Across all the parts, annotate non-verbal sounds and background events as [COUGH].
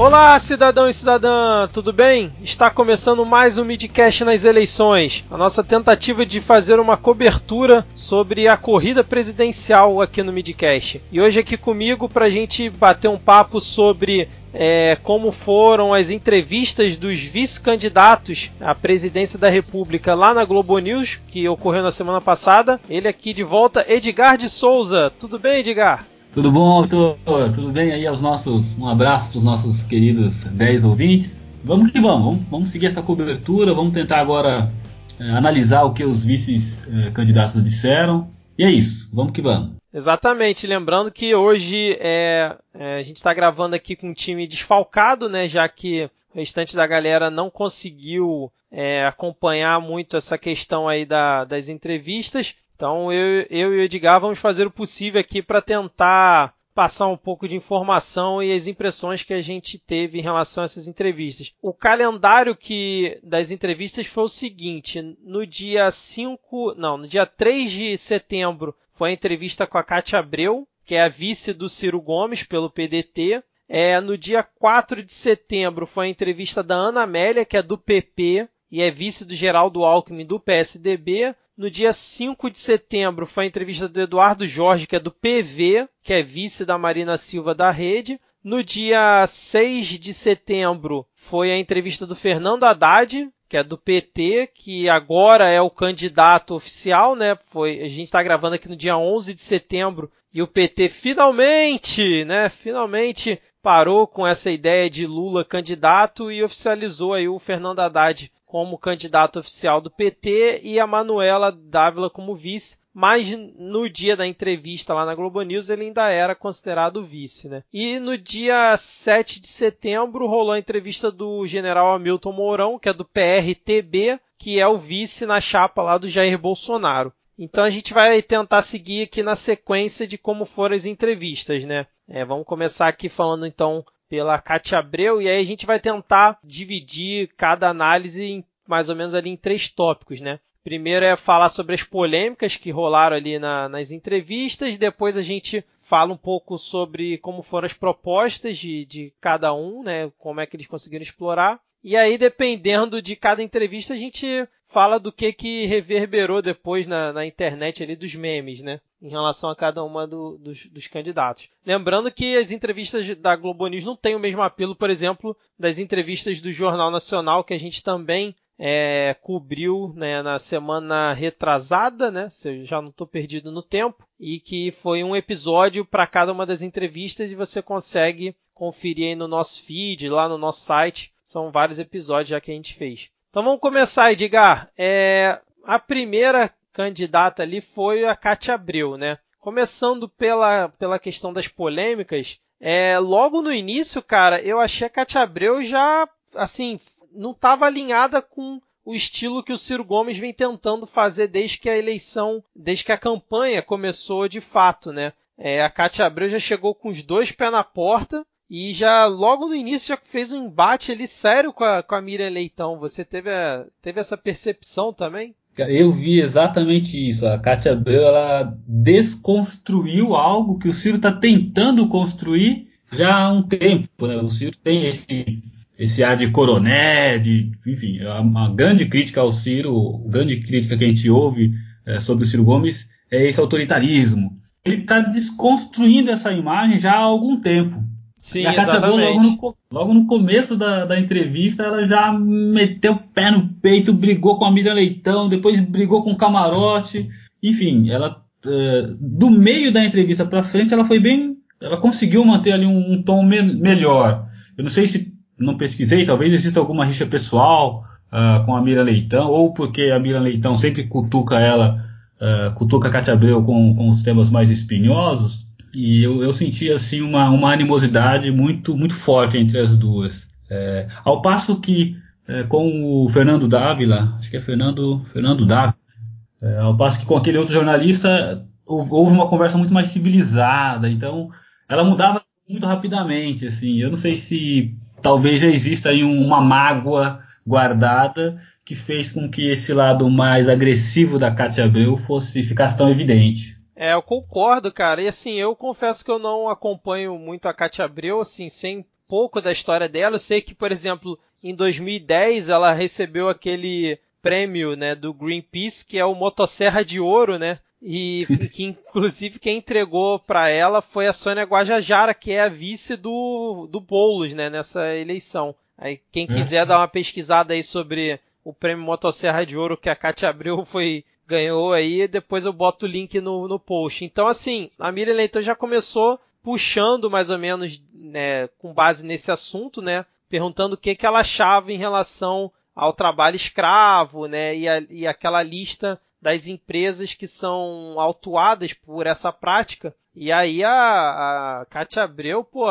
Olá, cidadão e cidadã, tudo bem? Está começando mais um Midcast nas eleições, a nossa tentativa de fazer uma cobertura sobre a corrida presidencial aqui no Midcast. E hoje aqui comigo para a gente bater um papo sobre é, como foram as entrevistas dos vice-candidatos à presidência da República lá na Globo News, que ocorreu na semana passada. Ele aqui de volta, Edgar de Souza. Tudo bem, Edgar? Tudo bom, autor? Tudo bem aí aos nossos. Um abraço para os nossos queridos 10 ouvintes. Vamos que vamos, vamos, vamos seguir essa cobertura, vamos tentar agora é, analisar o que os vice-candidatos é, disseram. E é isso, vamos que vamos. Exatamente, lembrando que hoje é, é a gente está gravando aqui com um time desfalcado, né? Já que o restante da galera não conseguiu é, acompanhar muito essa questão aí da, das entrevistas. Então eu, eu e o Edgar vamos fazer o possível aqui para tentar passar um pouco de informação e as impressões que a gente teve em relação a essas entrevistas. O calendário que das entrevistas foi o seguinte: no dia 5, não, no dia 3 de setembro foi a entrevista com a Cátia Abreu, que é a vice do Ciro Gomes pelo PDT. É, no dia 4 de setembro foi a entrevista da Ana Amélia, que é do PP e é vice do Geraldo Alckmin do PSDB. No dia 5 de setembro foi a entrevista do Eduardo Jorge, que é do PV, que é vice da Marina Silva da Rede. No dia 6 de setembro foi a entrevista do Fernando Haddad, que é do PT, que agora é o candidato oficial, né? Foi, a gente está gravando aqui no dia 11 de setembro e o PT finalmente, né? Finalmente parou com essa ideia de Lula candidato e oficializou aí o Fernando Haddad como candidato oficial do PT e a Manuela Dávila como vice, mas no dia da entrevista lá na Globo News ele ainda era considerado vice, né? E no dia 7 de setembro rolou a entrevista do general Hamilton Mourão, que é do PRTB, que é o vice na chapa lá do Jair Bolsonaro. Então a gente vai tentar seguir aqui na sequência de como foram as entrevistas, né? É, vamos começar aqui falando então pela Cátia Abreu, e aí a gente vai tentar dividir cada análise em mais ou menos ali em três tópicos, né? Primeiro é falar sobre as polêmicas que rolaram ali na, nas entrevistas, depois a gente fala um pouco sobre como foram as propostas de, de cada um, né? Como é que eles conseguiram explorar. E aí, dependendo de cada entrevista, a gente fala do que que reverberou depois na, na internet ali dos memes, né? Em relação a cada uma do, dos, dos, candidatos. Lembrando que as entrevistas da Globo News não têm o mesmo apelo, por exemplo, das entrevistas do Jornal Nacional, que a gente também é, cobriu né, na semana retrasada, né? Se eu já não estou perdido no tempo, e que foi um episódio para cada uma das entrevistas e você consegue conferir aí no nosso feed, lá no nosso site são vários episódios já que a gente fez. Então vamos começar, Edgar. É, a primeira candidata ali foi a Cátia Abreu, né? Começando pela, pela questão das polêmicas, é, logo no início, cara, eu achei a Cátia Abreu já, assim, não estava alinhada com o estilo que o Ciro Gomes vem tentando fazer desde que a eleição, desde que a campanha começou de fato, né? É, a Cátia Abreu já chegou com os dois pés na porta e já logo no início já fez um embate ali sério com a, com a Miriam Leitão. Você teve, a, teve essa percepção também? Eu vi exatamente isso. A Cátia Abreu ela desconstruiu algo que o Ciro está tentando construir já há um tempo. Né? O Ciro tem esse, esse ar de coroné, de, enfim, uma grande crítica ao Ciro, grande crítica que a gente ouve é, sobre o Ciro Gomes é esse autoritarismo. Ele está desconstruindo essa imagem já há algum tempo. Sim, e a Kátia logo no, logo no começo da, da entrevista, ela já meteu o pé no peito, brigou com a Miriam Leitão, depois brigou com o Camarote. Enfim, ela é, do meio da entrevista para frente, ela foi bem. Ela conseguiu manter ali um, um tom me, melhor. Eu não sei se não pesquisei, talvez exista alguma rixa pessoal uh, com a Miriam Leitão, ou porque a Miriam Leitão sempre cutuca ela, uh, cutuca a Cátia Abreu com, com os temas mais espinhosos. E eu, eu senti assim uma, uma animosidade muito, muito forte entre as duas. É, ao passo que é, com o Fernando Dávila, acho que é Fernando, Fernando Dávila, é, ao passo que com aquele outro jornalista houve uma conversa muito mais civilizada, então ela mudava muito rapidamente, assim. Eu não sei se talvez já exista aí uma mágoa guardada que fez com que esse lado mais agressivo da Cátia Abreu fosse ficasse tão evidente. É, eu concordo, cara. E assim, eu confesso que eu não acompanho muito a Katia Abreu, assim, sem pouco da história dela. Eu sei que, por exemplo, em 2010 ela recebeu aquele prêmio, né, do Greenpeace, que é o Motosserra de Ouro, né? E, [LAUGHS] que inclusive quem entregou para ela foi a Sônia Guajajara, que é a vice do, do Boulos, né, nessa eleição. Aí quem é. quiser dar uma pesquisada aí sobre o prêmio Motosserra de Ouro que a Cátia Abreu foi ganhou aí, depois eu boto o link no, no post. Então assim, a Miriam Leitão já começou puxando mais ou menos, né, com base nesse assunto, né, perguntando o que que ela achava em relação ao trabalho escravo, né, e, a, e aquela lista das empresas que são autuadas por essa prática. E aí a, a Cátia Abreu, pô,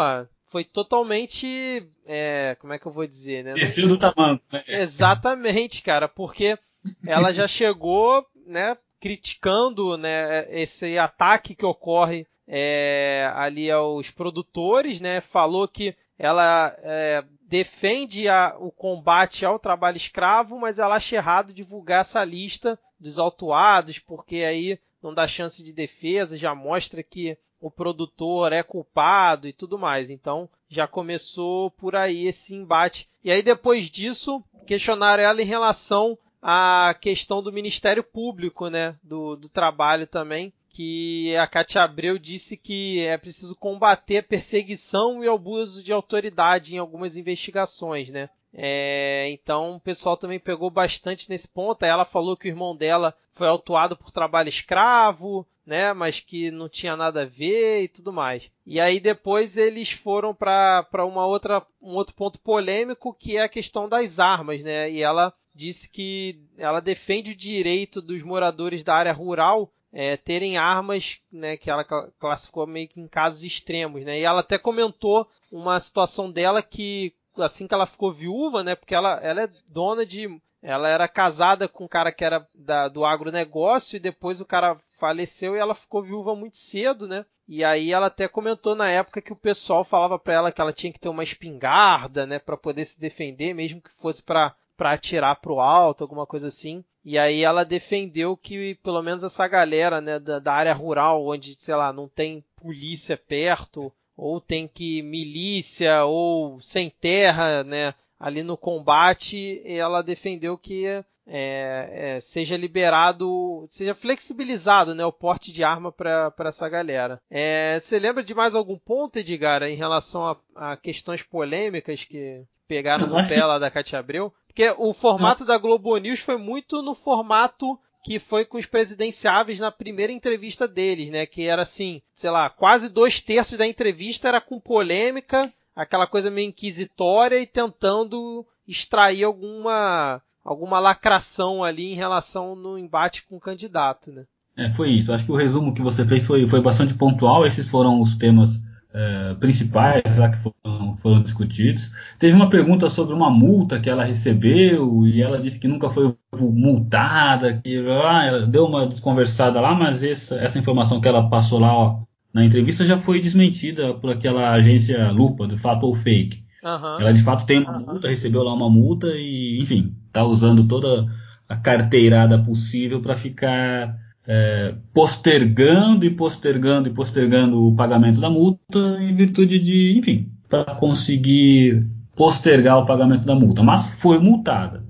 foi totalmente. É, como é que eu vou dizer, né? Desceu do tamanho. Né? Exatamente, cara, porque ela já chegou, né, criticando, né, esse ataque que ocorre é, ali aos produtores, né? Falou que ela é, defende a, o combate ao trabalho escravo, mas ela acha errado divulgar essa lista dos autuados, porque aí não dá chance de defesa, já mostra que o produtor é culpado e tudo mais. Então já começou por aí esse embate. E aí depois disso questionaram ela em relação à questão do Ministério Público, né, do, do trabalho também, que a Cátia Abreu disse que é preciso combater a perseguição e o abuso de autoridade em algumas investigações, né? É, então o pessoal também pegou bastante nesse ponto. Ela falou que o irmão dela foi autuado por trabalho escravo, né? Mas que não tinha nada a ver e tudo mais. E aí depois eles foram para uma outra um outro ponto polêmico que é a questão das armas, né? E ela disse que ela defende o direito dos moradores da área rural é, terem armas, né, que ela classificou meio que em casos extremos, né? E ela até comentou uma situação dela que assim que ela ficou viúva, né? Porque ela, ela é dona de. Ela era casada com um cara que era da, do agronegócio e depois o cara faleceu e ela ficou viúva muito cedo, né? E aí ela até comentou na época que o pessoal falava para ela que ela tinha que ter uma espingarda, né, para poder se defender, mesmo que fosse para para atirar pro alto, alguma coisa assim. E aí ela defendeu que pelo menos essa galera, né, da, da área rural, onde, sei lá, não tem polícia perto, ou tem que milícia ou sem terra, né, ali no combate, ela defendeu que é, é, seja liberado, seja flexibilizado, né, o porte de arma para essa galera. É, você lembra de mais algum ponto, Edgar, em relação a, a questões polêmicas que pegaram no pé lá da Cátia Abreu? Porque o formato da Globo News foi muito no formato que foi com os presidenciáveis na primeira entrevista deles, né? Que era assim, sei lá, quase dois terços da entrevista era com polêmica, aquela coisa meio inquisitória e tentando extrair alguma alguma lacração ali em relação no embate com o candidato, né? É, foi isso. Acho que o resumo que você fez foi, foi bastante pontual. Esses foram os temas é, principais lá que foram, foram, discutidos. Teve uma pergunta sobre uma multa que ela recebeu e ela disse que nunca foi multada, que ah, ela deu uma desconversada lá, mas essa, essa informação que ela passou lá ó, na entrevista já foi desmentida por aquela agência Lupa, do fato ou fake. Uhum. Ela de fato tem uma multa, recebeu lá uma multa e, enfim, está usando toda a carteirada possível para ficar é, postergando e postergando e postergando o pagamento da multa em virtude de, enfim, para conseguir postergar o pagamento da multa. Mas foi multada.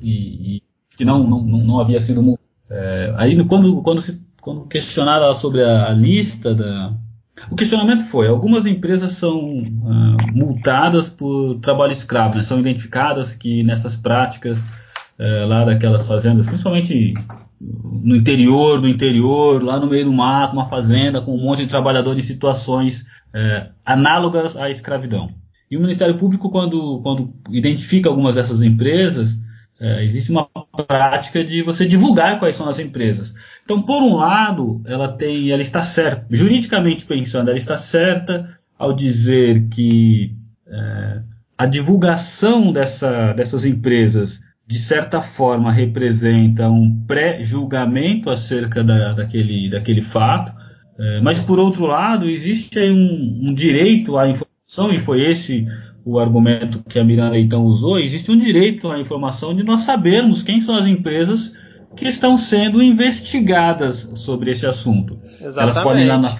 E, e que não, não, não havia sido multada. É, aí quando, quando, se, quando questionada sobre a, a, lista da. O questionamento foi: algumas empresas são uh, multadas por trabalho escravo, né? são identificadas que nessas práticas uh, lá daquelas fazendas, principalmente no interior do interior, lá no meio do mato, uma fazenda com um monte de trabalhadores em situações é, análogas à escravidão. E o Ministério Público, quando, quando identifica algumas dessas empresas, é, existe uma prática de você divulgar quais são as empresas. Então, por um lado, ela tem, ela está certa, juridicamente pensando, ela está certa ao dizer que é, a divulgação dessa, dessas empresas de certa forma representa um pré-julgamento acerca da, daquele, daquele fato, é, mas por outro lado existe um, um, direito à informação, e foi esse o argumento que a Miranda então usou, existe um direito à informação de nós sabermos quem são as empresas que estão sendo investigadas sobre esse assunto. Exatamente. Elas podem lá na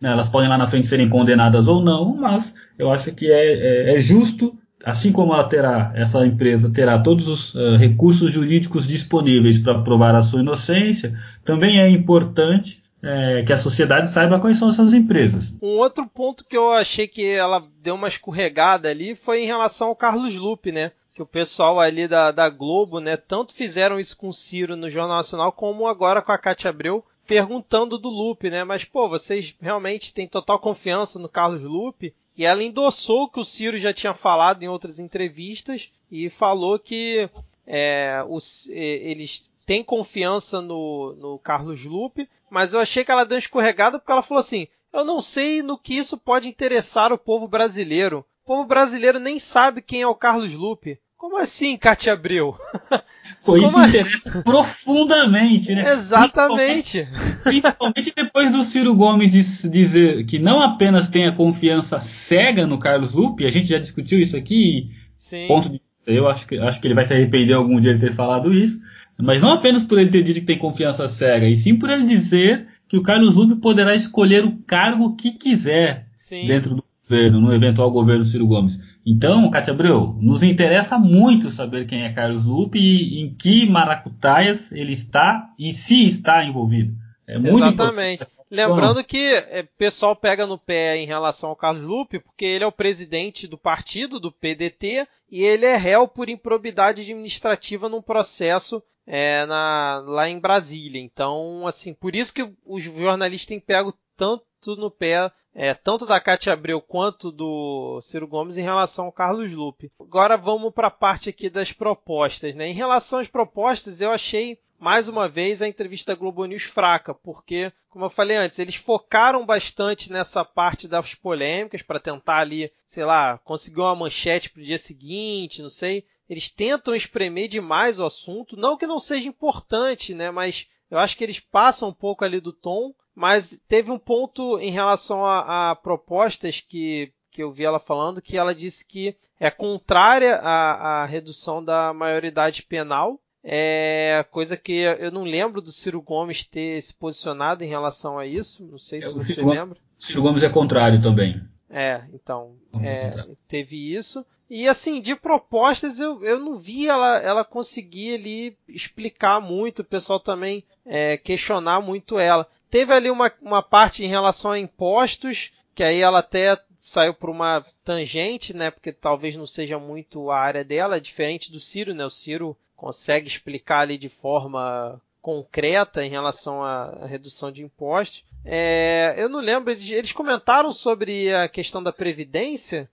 né, elas podem lá na frente serem condenadas ou não, mas eu acho que é, é, é justo, assim como ela terá, essa empresa terá todos os uh, recursos jurídicos disponíveis para provar a sua inocência, também é importante é, que a sociedade saiba quais são essas empresas. Um outro ponto que eu achei que ela deu uma escorregada ali foi em relação ao Carlos Lupe, né? Que o pessoal ali da, da Globo, né, tanto fizeram isso com o Ciro no Jornal Nacional, como agora com a Cátia Abreu, perguntando do Lupe, né? Mas, pô, vocês realmente têm total confiança no Carlos Lupe? E ela endossou o que o Ciro já tinha falado em outras entrevistas e falou que é, os, eles têm confiança no, no Carlos Lupe, mas eu achei que ela deu uma escorregada porque ela falou assim: eu não sei no que isso pode interessar o povo brasileiro. O povo brasileiro nem sabe quem é o Carlos Lupe. Como assim, Cátia Abreu? [LAUGHS] Pô, isso Como interessa profundamente, né? Exatamente. Principalmente, principalmente, depois do Ciro Gomes dizer que não apenas tem a confiança cega no Carlos Lupe, a gente já discutiu isso aqui, Sim. ponto de vista, eu acho que, acho que ele vai se arrepender algum dia de ter falado isso, mas não apenas por ele ter dito que tem confiança cega, e sim por ele dizer que o Carlos Lupe poderá escolher o cargo que quiser sim. dentro do governo, no eventual governo Ciro Gomes. Então, Cátia Abreu, nos interessa muito saber quem é Carlos Lupe e em que maracutaias ele está e se está envolvido. É muito Exatamente. Importante. Lembrando que o é, pessoal pega no pé em relação ao Carlos Lupe, porque ele é o presidente do partido, do PDT, e ele é réu por improbidade administrativa num processo é, na, lá em Brasília. Então, assim, por isso que os jornalistas têm pego tanto no pé, é, tanto da Cátia Abreu quanto do Ciro Gomes em relação ao Carlos Lupe. Agora vamos para a parte aqui das propostas. Né? Em relação às propostas, eu achei mais uma vez a entrevista Globo News fraca, porque, como eu falei antes, eles focaram bastante nessa parte das polêmicas para tentar ali, sei lá, conseguir uma manchete para o dia seguinte, não sei. Eles tentam espremer demais o assunto, não que não seja importante, né, mas eu acho que eles passam um pouco ali do tom. Mas teve um ponto em relação a, a propostas que, que eu vi ela falando, que ela disse que é contrária à, à redução da maioridade penal, é coisa que eu não lembro do Ciro Gomes ter se posicionado em relação a isso. Não sei se é, você Ciro lembra. Ciro Gomes é contrário também. É, então, é, teve isso. E assim, de propostas eu, eu não vi ela, ela conseguir ali explicar muito, o pessoal também é, questionar muito ela. Teve ali uma, uma parte em relação a impostos, que aí ela até saiu por uma tangente, né? Porque talvez não seja muito a área dela, diferente do Ciro, né? O Ciro consegue explicar ali de forma concreta em relação à redução de impostos. É, eu não lembro, eles, eles, comentaram sobre a questão da Previdência?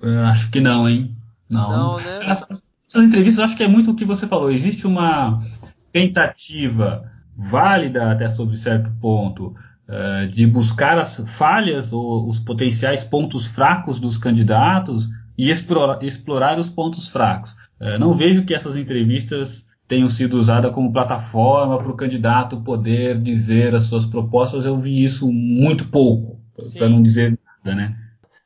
Eu acho que não, hein? Não. não né? Essas, essas entrevistas, acho que é muito o que você falou. Existe uma tentativa válida até sobre certo ponto, uh, de buscar as falhas ou os potenciais pontos fracos dos candidatos e explorar, explorar os pontos fracos. Uh, não vejo que essas entrevistas tenham sido usadas como plataforma para o candidato poder dizer as suas propostas. Eu vi isso muito pouco, para não dizer nada, né?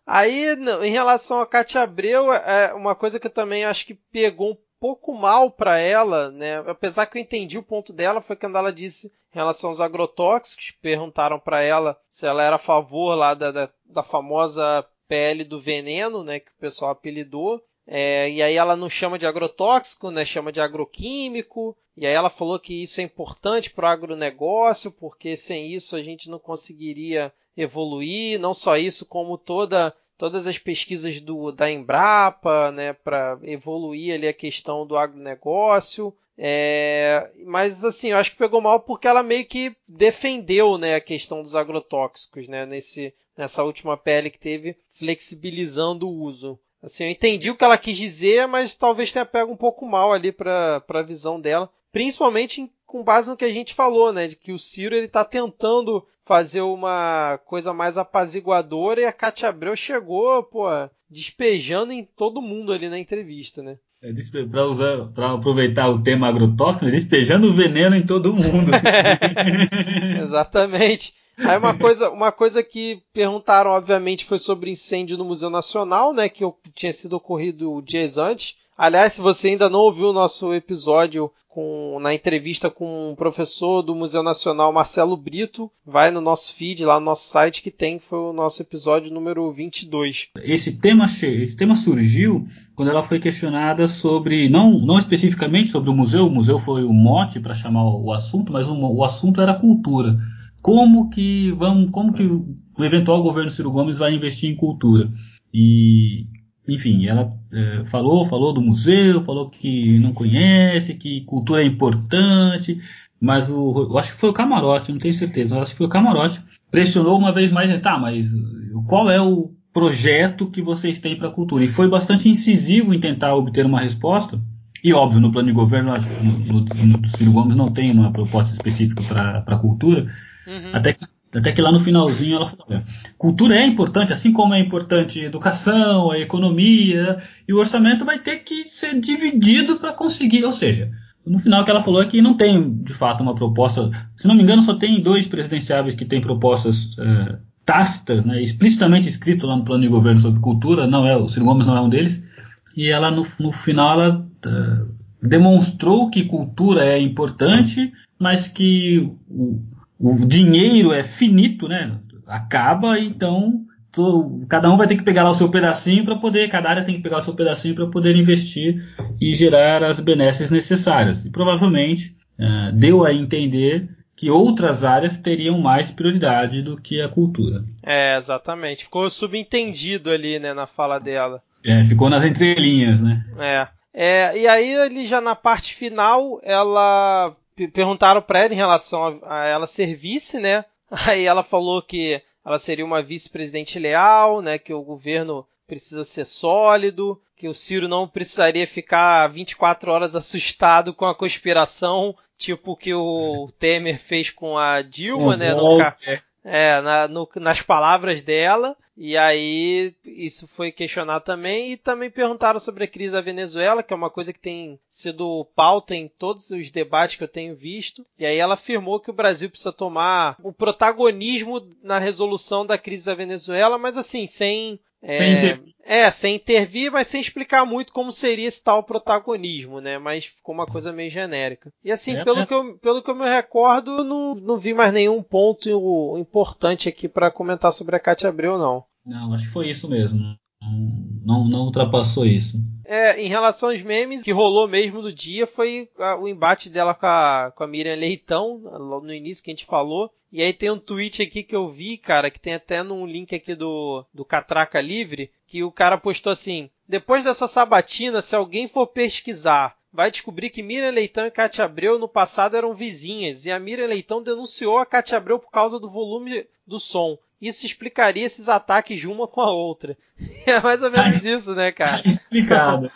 Aí, em relação a Cátia Abreu, é uma coisa que eu também acho que pegou um pouco mal para ela, né? Apesar que eu entendi o ponto dela, foi quando ela disse em relação aos agrotóxicos, perguntaram para ela se ela era a favor lá da, da, da, famosa pele do veneno, né? Que o pessoal apelidou. É, e aí ela não chama de agrotóxico, né? Chama de agroquímico. E aí ela falou que isso é importante para o agronegócio, porque sem isso a gente não conseguiria evoluir. Não só isso, como toda todas as pesquisas do, da Embrapa, né, para evoluir ali a questão do agronegócio. É, mas assim, eu acho que pegou mal porque ela meio que defendeu, né, a questão dos agrotóxicos, né, nesse, nessa última pele que teve, flexibilizando o uso. Assim, eu entendi o que ela quis dizer, mas talvez tenha pego um pouco mal ali para a visão dela, principalmente em com base no que a gente falou, né? De que o Ciro ele tá tentando fazer uma coisa mais apaziguadora e a Cátia Abreu chegou, pô, despejando em todo mundo ali na entrevista, né? É, para aproveitar o tema agrotóxico, despejando veneno em todo mundo. [LAUGHS] Exatamente. Aí uma coisa, uma coisa que perguntaram, obviamente, foi sobre incêndio no Museu Nacional, né? Que tinha sido ocorrido dias antes. Aliás, se você ainda não ouviu o nosso episódio com, na entrevista com o professor do Museu Nacional Marcelo Brito. Vai no nosso feed, lá no nosso site que tem, foi o nosso episódio número 22. Esse tema, esse tema surgiu quando ela foi questionada sobre, não, não especificamente sobre o museu, o museu foi o mote para chamar o assunto, mas o, o assunto era cultura. Como que vamos, como que o eventual governo Ciro Gomes vai investir em cultura? E enfim, ela é, falou, falou do museu, falou que não conhece, que cultura é importante, mas o, eu acho que foi o camarote, não tenho certeza, eu acho que foi o camarote, pressionou uma vez mais, tá, mas qual é o projeto que vocês têm para a cultura? E foi bastante incisivo em tentar obter uma resposta. E óbvio, no plano de governo, acho, no, no, no Ciro Gomes não tem uma proposta específica para a cultura, uhum. até que até que lá no finalzinho ela falou: cultura é importante, assim como é importante a educação, a economia, e o orçamento vai ter que ser dividido para conseguir. Ou seja, no final que ela falou é que não tem de fato uma proposta. Se não me engano, só tem dois presidenciáveis que têm propostas é, tácitas, né, explicitamente escrito lá no plano de governo sobre cultura. Não é o Ciro Gomes não é um deles. E ela no, no final ela é, demonstrou que cultura é importante, mas que o, o dinheiro é finito, né? Acaba, então todo, cada um vai ter que pegar lá o seu pedacinho para poder, cada área tem que pegar o seu pedacinho para poder investir e gerar as benesses necessárias. E provavelmente uh, deu a entender que outras áreas teriam mais prioridade do que a cultura. É, exatamente. Ficou subentendido ali, né, na fala dela. É, ficou nas entrelinhas, né? É. É, e aí, ali já na parte final, ela perguntaram para ela em relação a, a ela ser vice, né? [LAUGHS] Aí ela falou que ela seria uma vice-presidente leal, né? Que o governo precisa ser sólido, que o Ciro não precisaria ficar 24 horas assustado com a conspiração, tipo que o [LAUGHS] Temer fez com a Dilma, né? No, é, na, no, nas palavras dela. E aí isso foi questionado também. E também perguntaram sobre a crise da Venezuela, que é uma coisa que tem sido pauta em todos os debates que eu tenho visto. E aí ela afirmou que o Brasil precisa tomar o protagonismo na resolução da crise da Venezuela, mas assim, sem é, sem intervir. É, sem intervir, mas sem explicar muito como seria esse tal protagonismo, né? Mas ficou uma coisa meio genérica. E assim, é, pelo, é. Que eu, pelo que eu me recordo, não, não vi mais nenhum ponto importante aqui para comentar sobre a Cátia Abreu, não. Não, acho que foi isso mesmo. Não, não ultrapassou isso. É, em relação aos memes, que rolou mesmo no dia foi a, o embate dela com a, com a Miriam Leitão, no início que a gente falou. E aí tem um tweet aqui que eu vi, cara, que tem até num link aqui do, do Catraca Livre, que o cara postou assim: depois dessa sabatina, se alguém for pesquisar vai descobrir que Miriam Leitão e Cátia Abreu no passado eram vizinhas e a Miriam Leitão denunciou a Cátia Abreu por causa do volume do som. Isso explicaria esses ataques de uma com a outra. [LAUGHS] É mais ou menos isso, né, cara? [LAUGHS] Explicado.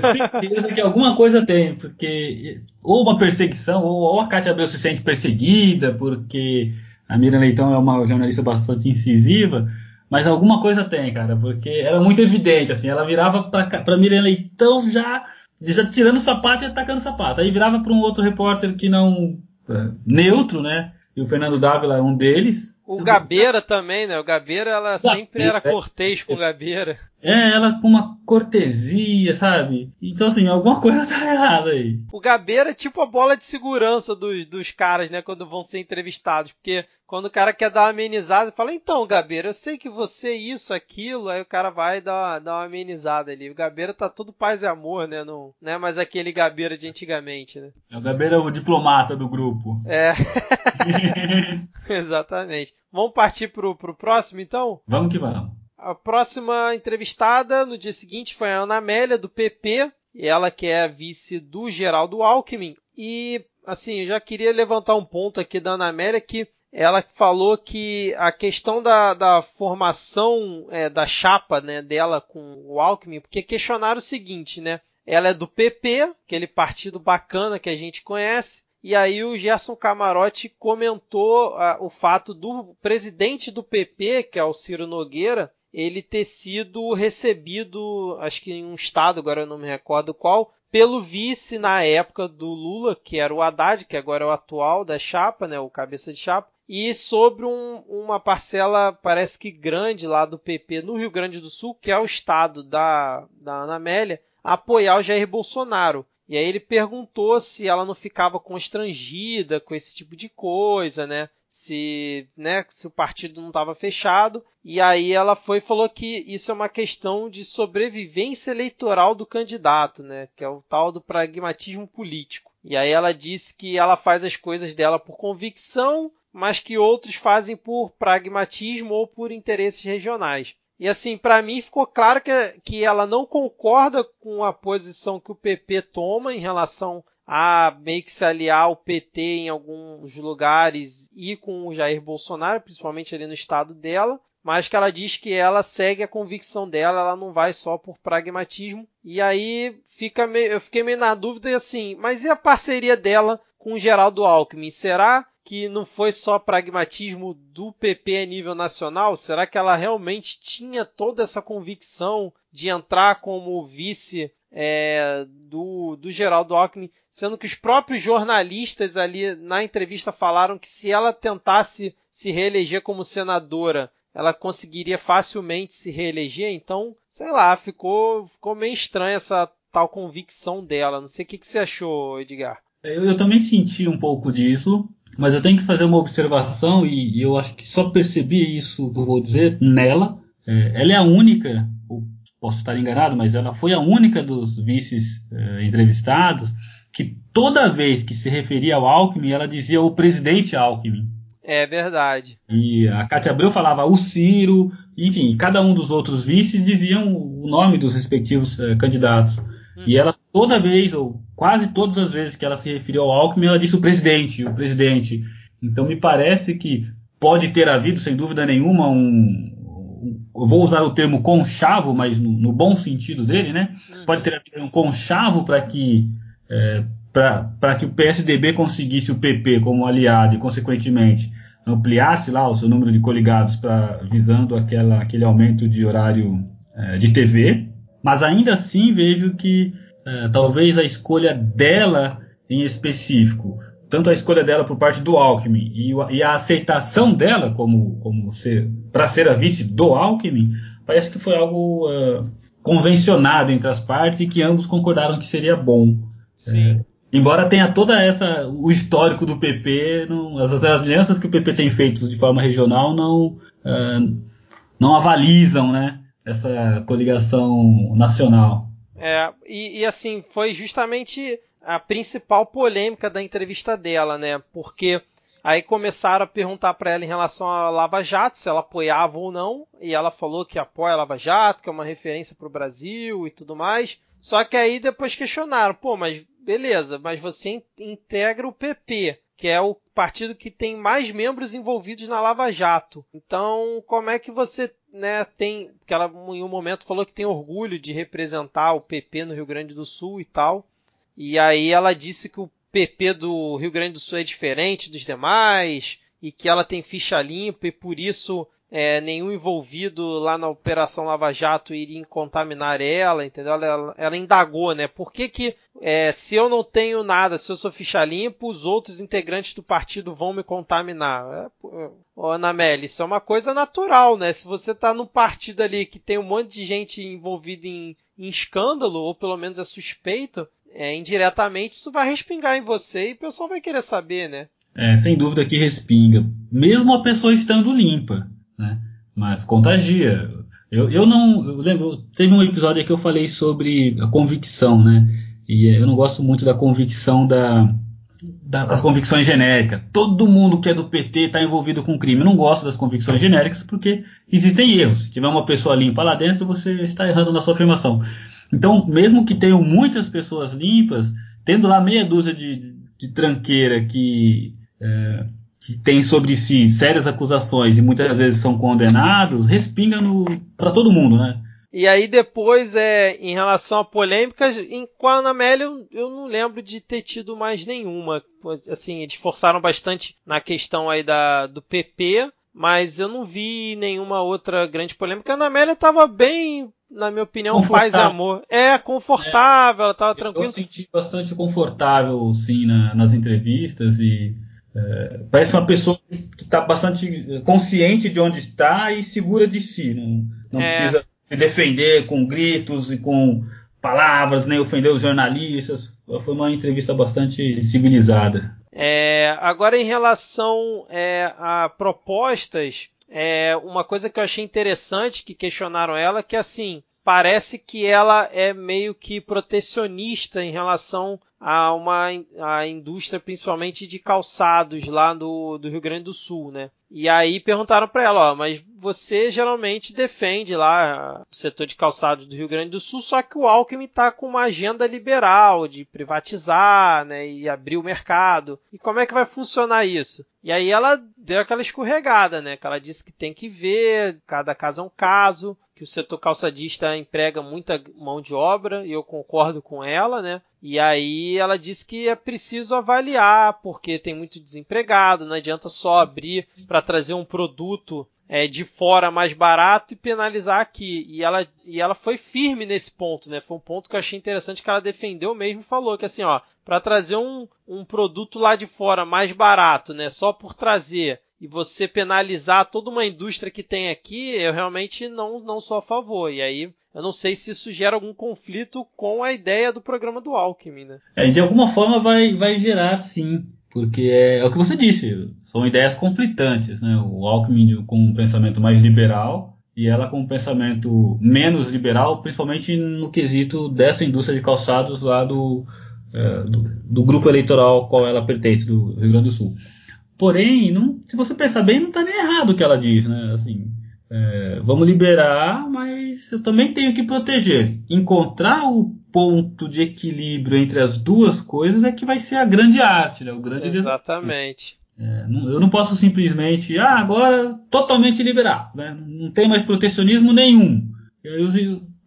certeza que alguma coisa tem, porque ou uma perseguição, ou, a Cátia Abreu se sente perseguida, porque a Miriam Leitão é uma jornalista bastante incisiva, mas alguma coisa tem, cara, porque era muito evidente, assim, ela virava pra, pra Miriam Leitão já, já tirando o sapato e atacando o sapato. Aí virava para um outro repórter que não. É, neutro, né? E o Fernando Dávila é um deles. O Gabeira também, né? O Gabeira, ela sempre era cortês com o Gabeira. É, ela com uma cortesia, sabe? Então, assim, alguma coisa [LAUGHS] tá errada aí. O Gabeira é tipo a bola de segurança dos, dos caras, né? Quando vão ser entrevistados. Porque quando o cara quer dar uma amenizada, fala, então, Gabeira, eu sei que você é isso, aquilo, aí o cara vai dar, dar uma amenizada ali. O Gabeira tá tudo paz e amor, né? Não, não é mais aquele Gabeira de antigamente, né? É o Gabeira o diplomata do grupo. É. [LAUGHS] [LAUGHS] Exatamente. Vamos partir pro, pro próximo, então? Vamos que vamos. A próxima entrevistada no dia seguinte foi a Ana Amélia, do PP, ela que é a vice do Geraldo Alckmin. E, assim, eu já queria levantar um ponto aqui da Ana Amélia que ela falou que a questão da, da formação é, da chapa né, dela com o Alckmin, porque questionaram o seguinte, né? Ela é do PP, aquele partido bacana que a gente conhece, e aí o Gerson Camarote comentou ah, o fato do presidente do PP, que é o Ciro Nogueira, ele ter sido recebido, acho que em um estado, agora eu não me recordo qual, pelo vice na época do Lula, que era o Haddad, que agora é o atual da chapa, né, o cabeça de chapa, e sobre um, uma parcela, parece que grande lá do PP no Rio Grande do Sul, que é o estado da, da Ana Amélia, apoiar o Jair Bolsonaro. E aí ele perguntou se ela não ficava constrangida com esse tipo de coisa, né? Se, né, se o partido não estava fechado. E aí ela foi e falou que isso é uma questão de sobrevivência eleitoral do candidato, né? Que é o tal do pragmatismo político. E aí ela disse que ela faz as coisas dela por convicção, mas que outros fazem por pragmatismo ou por interesses regionais. E assim, para mim ficou claro que, que ela não concorda com a posição que o PP toma em relação a meio que se aliar ao PT em alguns lugares e com o Jair Bolsonaro, principalmente ali no estado dela, mas que ela diz que ela segue a convicção dela, ela não vai só por pragmatismo. E aí fica meio, eu fiquei meio na dúvida assim, mas e a parceria dela com o Geraldo Alckmin? Será que não foi só pragmatismo do PP a nível nacional? Será que ela realmente tinha toda essa convicção de entrar como vice é, do, do Geraldo Alckmin, sendo que os próprios jornalistas ali na entrevista falaram que se ela tentasse se reeleger como senadora, ela conseguiria facilmente se reeleger, então, sei lá, ficou, ficou meio estranha essa tal convicção dela. Não sei o que, que você achou, Edgar. Eu, eu também senti um pouco disso. Mas eu tenho que fazer uma observação e, e eu acho que só percebi isso, eu vou dizer, nela. É, ela é a única, posso estar enganado, mas ela foi a única dos vices é, entrevistados que toda vez que se referia ao Alckmin, ela dizia o presidente Alckmin. É verdade. E a Cátia Abreu falava o Ciro, enfim, cada um dos outros vices diziam o nome dos respectivos é, candidatos. Hum. E ela toda vez, ou quase todas as vezes que ela se referiu ao Alckmin, ela disse o presidente, o presidente. Então me parece que pode ter havido, sem dúvida nenhuma, um. Eu vou usar o termo conchavo, mas no, no bom sentido dele, né? Uhum. Pode ter havido um conchavo para que. É, para que o PSDB conseguisse o PP como aliado e, consequentemente, ampliasse lá o seu número de coligados para visando aquela, aquele aumento de horário é, de TV. Mas ainda assim vejo que é, talvez a escolha dela em específico, tanto a escolha dela por parte do Alckmin e, e a aceitação dela como, como ser para ser a vice do Alckmin, parece que foi algo uh, convencionado entre as partes e que ambos concordaram que seria bom. É, embora tenha toda essa o histórico do PP, não, as alianças que o PP tem feito de forma regional não uh, não avalizam, né, essa coligação nacional. É, e, e assim, foi justamente a principal polêmica da entrevista dela, né? Porque aí começaram a perguntar para ela em relação à Lava Jato, se ela apoiava ou não, e ela falou que apoia a Lava Jato, que é uma referência para o Brasil e tudo mais. Só que aí depois questionaram, pô, mas beleza, mas você integra o PP, que é o partido que tem mais membros envolvidos na Lava Jato. Então, como é que você né, tem, que ela em um momento falou que tem orgulho de representar o PP no Rio Grande do Sul e tal. E aí ela disse que o PP do Rio Grande do Sul é diferente dos demais e que ela tem ficha limpa e por isso é, nenhum envolvido lá na Operação Lava Jato iria contaminar ela, entendeu? Ela, ela indagou, né? Por que que é, se eu não tenho nada, se eu sou ficha limpa, os outros integrantes do partido vão me contaminar? É, Melli, isso é uma coisa natural, né? Se você tá num partido ali que tem um monte de gente envolvida em, em escândalo, ou pelo menos é suspeito, é, indiretamente isso vai respingar em você e o pessoal vai querer saber, né? É, sem dúvida que respinga. Mesmo a pessoa estando limpa né? Mas contagia. Eu, eu não. Eu lembro, teve um episódio que eu falei sobre a convicção, né? E eu não gosto muito da convicção da, das convicções genéricas. Todo mundo que é do PT está envolvido com crime. Eu não gosto das convicções genéricas porque existem erros. Se tiver uma pessoa limpa lá dentro, você está errando na sua afirmação. Então, mesmo que tenham muitas pessoas limpas, tendo lá meia dúzia de, de tranqueira que é, que tem sobre si sérias acusações e muitas vezes são condenados, respinga para todo mundo, né? E aí depois, é, em relação a polêmicas, em, com a Ana Amélia eu, eu, não lembro de ter tido mais nenhuma. Assim, eles forçaram bastante na questão aí da, do PP, mas eu não vi nenhuma outra grande polêmica. A Ana Amélia estava bem, na minha opinião, paz e amor. É, confortável, é, ela estava tranquila. Eu senti bastante confortável, sim, na, nas entrevistas e é, parece uma pessoa que está bastante consciente de onde está e segura de si. Não, não é. precisa se defender com gritos e com palavras, nem ofendeu os jornalistas. Foi uma entrevista bastante civilizada. É, agora, em relação é, a propostas, é, uma coisa que eu achei interessante que questionaram ela, que assim, parece que ela é meio que protecionista em relação a uma a indústria principalmente de calçados lá do, do Rio Grande do Sul, né? E aí perguntaram para ela, ó, mas você geralmente defende lá o setor de calçados do Rio Grande do Sul, só que o Alckmin está com uma agenda liberal de privatizar, né, e abrir o mercado. E como é que vai funcionar isso? E aí ela deu aquela escorregada, né, que ela disse que tem que ver, cada caso é um caso, que o setor calçadista emprega muita mão de obra, e eu concordo com ela, né? E aí ela disse que é preciso avaliar, porque tem muito desempregado, não adianta só abrir para trazer um produto é, de fora mais barato e penalizar aqui. E ela, e ela foi firme nesse ponto, né? Foi um ponto que eu achei interessante que ela defendeu mesmo falou que assim, ó, para trazer um, um produto lá de fora mais barato, né? Só por trazer e você penalizar toda uma indústria que tem aqui, eu realmente não, não sou a favor. E aí eu não sei se isso gera algum conflito com a ideia do programa do Alckmin, né? É, de alguma forma vai, vai gerar sim, porque é, é, o que você disse, são ideias conflitantes, né? O Alckmin com um pensamento mais liberal e ela com um pensamento menos liberal, principalmente no quesito dessa indústria de calçados lá do, é, do, do grupo eleitoral ao qual ela pertence, do Rio Grande do Sul. Porém, não, se você pensar bem, não está nem errado o que ela diz, né? Assim, é, vamos liberar, mas eu também tenho que proteger. Encontrar o ponto de equilíbrio entre as duas coisas é que vai ser a grande arte, né? O grande Exatamente. É, eu não posso simplesmente, ah, agora totalmente liberar, né? Não tem mais protecionismo nenhum. Eu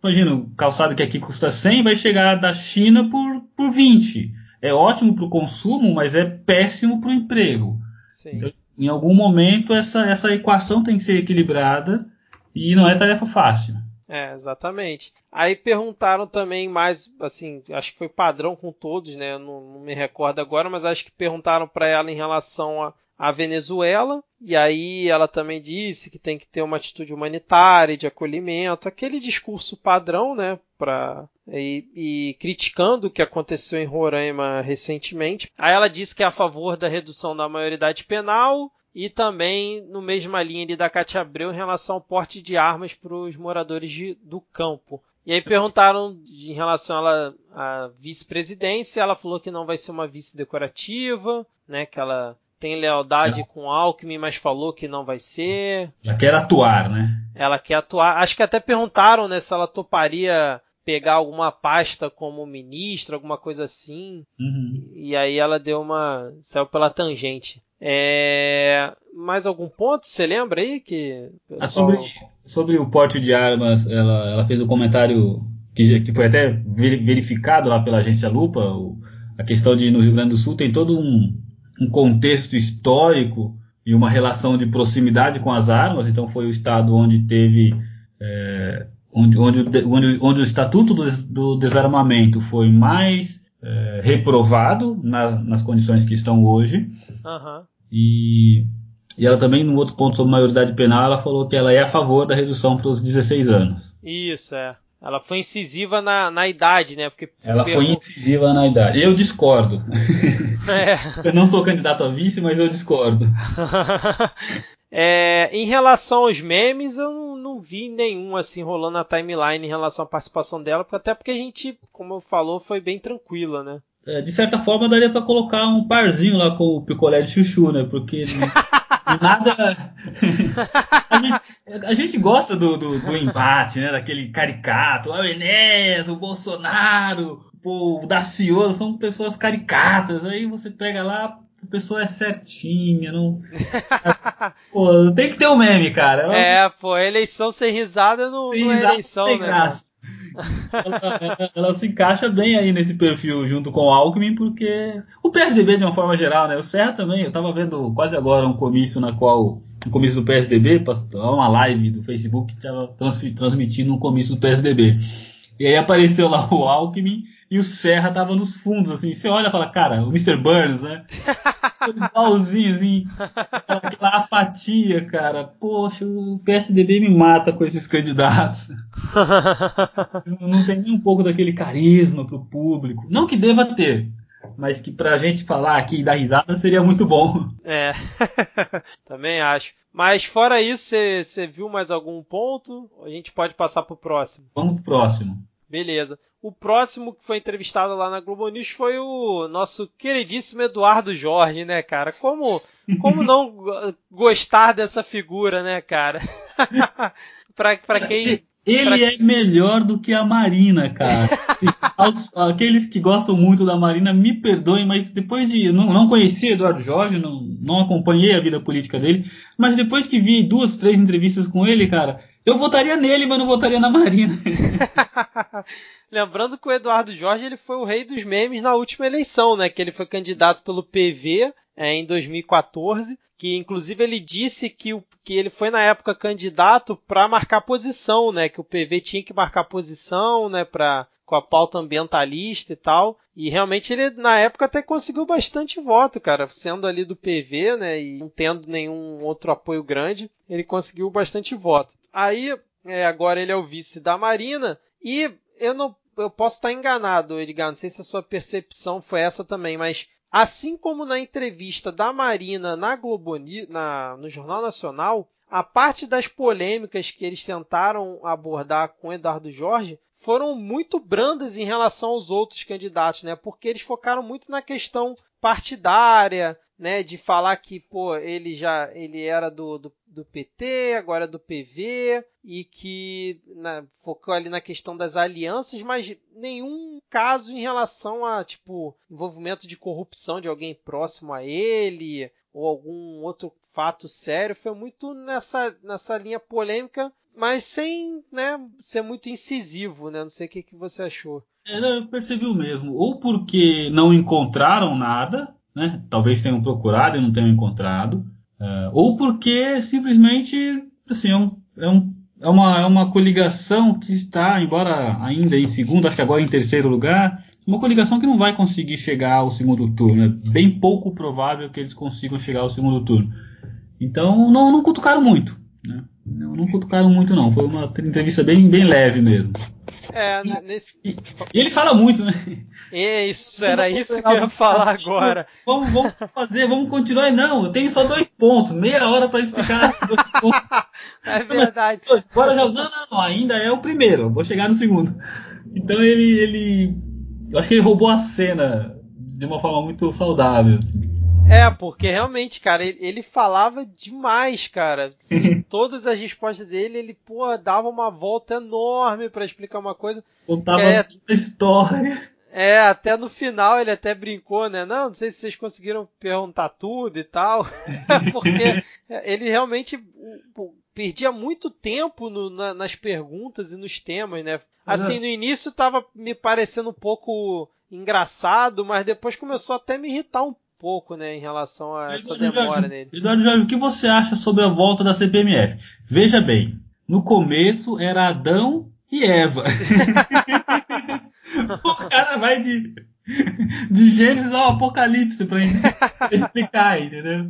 imagina, o calçado que aqui custa 100 vai chegar da China por, por 20. É ótimo para o consumo, mas é péssimo para o emprego. Sim. Em algum momento essa, essa equação tem que ser equilibrada e não é tarefa fácil. É, exatamente. Aí perguntaram também mais, assim, acho que foi padrão com todos, né? Não, não me recordo agora, mas acho que perguntaram para ela em relação a Venezuela, e aí ela também disse que tem que ter uma atitude humanitária, de acolhimento, aquele discurso padrão, né, pra, e, e, criticando o que aconteceu em Roraima recentemente. Aí ela disse que é a favor da redução da maioridade penal e também no mesma linha ali da Cátia Abreu em relação ao porte de armas para os moradores de, do campo. E aí perguntaram em relação à vice-presidência, ela falou que não vai ser uma vice decorativa, né, que ela tem lealdade ela... com Alckmin, mas falou que não vai ser. Ela quer atuar, né? Ela quer atuar. Acho que até perguntaram né, se ela toparia pegar alguma pasta como ministra, alguma coisa assim. Uhum. E aí ela deu uma. saiu pela tangente. É... Mais algum ponto? Você lembra aí que. Pessoal... Ah, sobre, sobre o porte de armas, ela, ela fez um comentário que, que foi até verificado lá pela agência Lupa. O, a questão de no Rio Grande do Sul tem todo um, um contexto histórico e uma relação de proximidade com as armas, então foi o estado onde teve é, onde, onde, onde, onde, o estatuto do, do desarmamento foi mais é, reprovado na, nas condições que estão hoje. Uhum. e, e ela também no outro ponto sobre maioridade penal ela falou que ela é a favor da redução para os 16 anos. Isso é ela foi incisiva na, na idade, né? Porque ela foi incisiva na idade. Eu discordo. [LAUGHS] É. eu não sou candidato a vice, mas eu discordo. [LAUGHS] é, em relação aos memes, eu não, não, vi nenhum assim rolando na timeline em relação à participação dela, porque até porque a gente, como eu falou, foi bem tranquila, né? É, de certa forma, daria para colocar um parzinho lá com o picolé de chuchu, né? Porque [LAUGHS] nada. a, gente, a, gente, gosta do, do, do, embate, né? Daquele caricato. O Enéas, o Bolsonaro, o Daciolo, são pessoas caricatas. Aí você pega lá, a pessoa é certinha, não. [LAUGHS] pô, tem que ter um meme, cara. É, pô, eleição sem risada não, sem não é eleição, né? Graça ela, ela, se encaixa bem aí nesse perfil junto com o Alckmin, porque o PSDB de uma forma geral, né? O Serra também, eu tava vendo quase agora um comício na qual um comício do PSDB, uma live do Facebook que estava transmitindo um comício do PSDB. E aí apareceu lá o Alckmin e o Serra tava nos fundos, assim. Você olha e fala, cara, o Mr. Burns, né? [LAUGHS] igualzinho, assim, aquela apatia, cara. Poxa, o PSDB me mata com esses candidatos. Não tem nem um pouco daquele carisma pro público. Não que deva ter, mas que pra gente falar aqui e dar risada seria muito bom. É, [LAUGHS] também acho. Mas fora isso, você viu mais algum ponto? A gente pode passar pro próximo. Vamos pro próximo. Beleza. O próximo que foi entrevistado lá na Globo News foi o nosso queridíssimo Eduardo Jorge, né, cara? Como, como não gostar dessa figura, né, cara? [LAUGHS] pra, pra quem. Ele pra... é melhor do que a Marina, cara. Aos, aqueles que gostam muito da Marina, me perdoem, mas depois de. Não, não conheci Eduardo Jorge, não, não acompanhei a vida política dele, mas depois que vi duas, três entrevistas com ele, cara, eu votaria nele, mas não votaria na Marina. [LAUGHS] Lembrando que o Eduardo Jorge ele foi o rei dos memes na última eleição, né? Que ele foi candidato pelo PV é, em 2014, que inclusive ele disse que, o, que ele foi na época candidato para marcar posição, né? Que o PV tinha que marcar posição, né? Para com a pauta ambientalista e tal. E realmente ele na época até conseguiu bastante voto, cara, sendo ali do PV, né? E não tendo nenhum outro apoio grande, ele conseguiu bastante voto. Aí é, agora ele é o vice da Marina e eu não eu posso estar enganado, Edgar, não sei se a sua percepção foi essa também, mas Assim como na entrevista da Marina na Globo, na, no Jornal Nacional, a parte das polêmicas que eles tentaram abordar com Eduardo Jorge foram muito brandas em relação aos outros candidatos, né? Porque eles focaram muito na questão partidária, né? De falar que, pô, ele já ele era do, do, do PT, agora é do PV, e que na, focou ali na questão das alianças, mas nenhum caso em relação a, tipo, envolvimento de corrupção de alguém próximo a ele, ou algum outro fato sério. Foi muito nessa, nessa linha polêmica, mas sem né, ser muito incisivo, né? Não sei o que, que você achou. Ela percebeu mesmo, ou porque não encontraram nada, né? Talvez tenham procurado e não tenham encontrado, uh, ou porque simplesmente assim, é, um, é, um, é, uma, é uma coligação que está, embora ainda em segundo, acho que agora em terceiro lugar, uma coligação que não vai conseguir chegar ao segundo turno. É bem pouco provável que eles consigam chegar ao segundo turno. Então não, não cutucaram muito. Né? Não, não cutucaram muito não. Foi uma entrevista bem, bem leve mesmo. É, né, nesse... E ele fala muito, né? Isso, era isso que eu ia falar agora. Vamos, vamos fazer, vamos continuar. Não, eu tenho só dois pontos, meia hora para explicar [LAUGHS] dois pontos. É verdade. agora já. Não, não, não, ainda é o primeiro, vou chegar no segundo. Então ele, ele. Eu acho que ele roubou a cena de uma forma muito saudável. Assim. É, porque realmente, cara, ele, ele falava demais, cara. Sim, [LAUGHS] todas as respostas dele, ele, pô, dava uma volta enorme para explicar uma coisa. Contava é, a história. É, até no final ele até brincou, né? Não, não sei se vocês conseguiram perguntar tudo e tal. [LAUGHS] porque ele realmente perdia muito tempo no, na, nas perguntas e nos temas, né? Assim, no início tava me parecendo um pouco engraçado, mas depois começou até a me irritar um pouco, né, em relação a essa Eduardo demora Jorge, nele. Eduardo Jorge, o que você acha sobre a volta da CPMF? Veja bem, no começo era Adão e Eva. [LAUGHS] o cara vai de, de Gênesis ao Apocalipse para [LAUGHS] explicar, entendeu?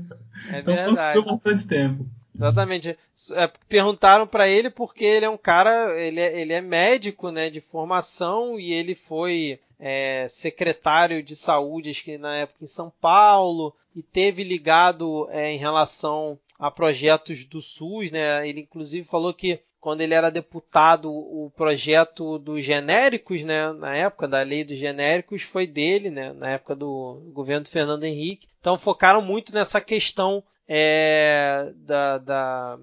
É então verdade. bastante tempo. Exatamente. É, perguntaram para ele porque ele é um cara, ele é, ele é médico, né, de formação e ele foi é, secretário de saúde, acho que na época em São Paulo, e teve ligado é, em relação a projetos do SUS, né? Ele inclusive falou que quando ele era deputado, o projeto dos genéricos, né, na época da lei dos genéricos, foi dele, né, na época do governo do Fernando Henrique. Então focaram muito nessa questão é, da, da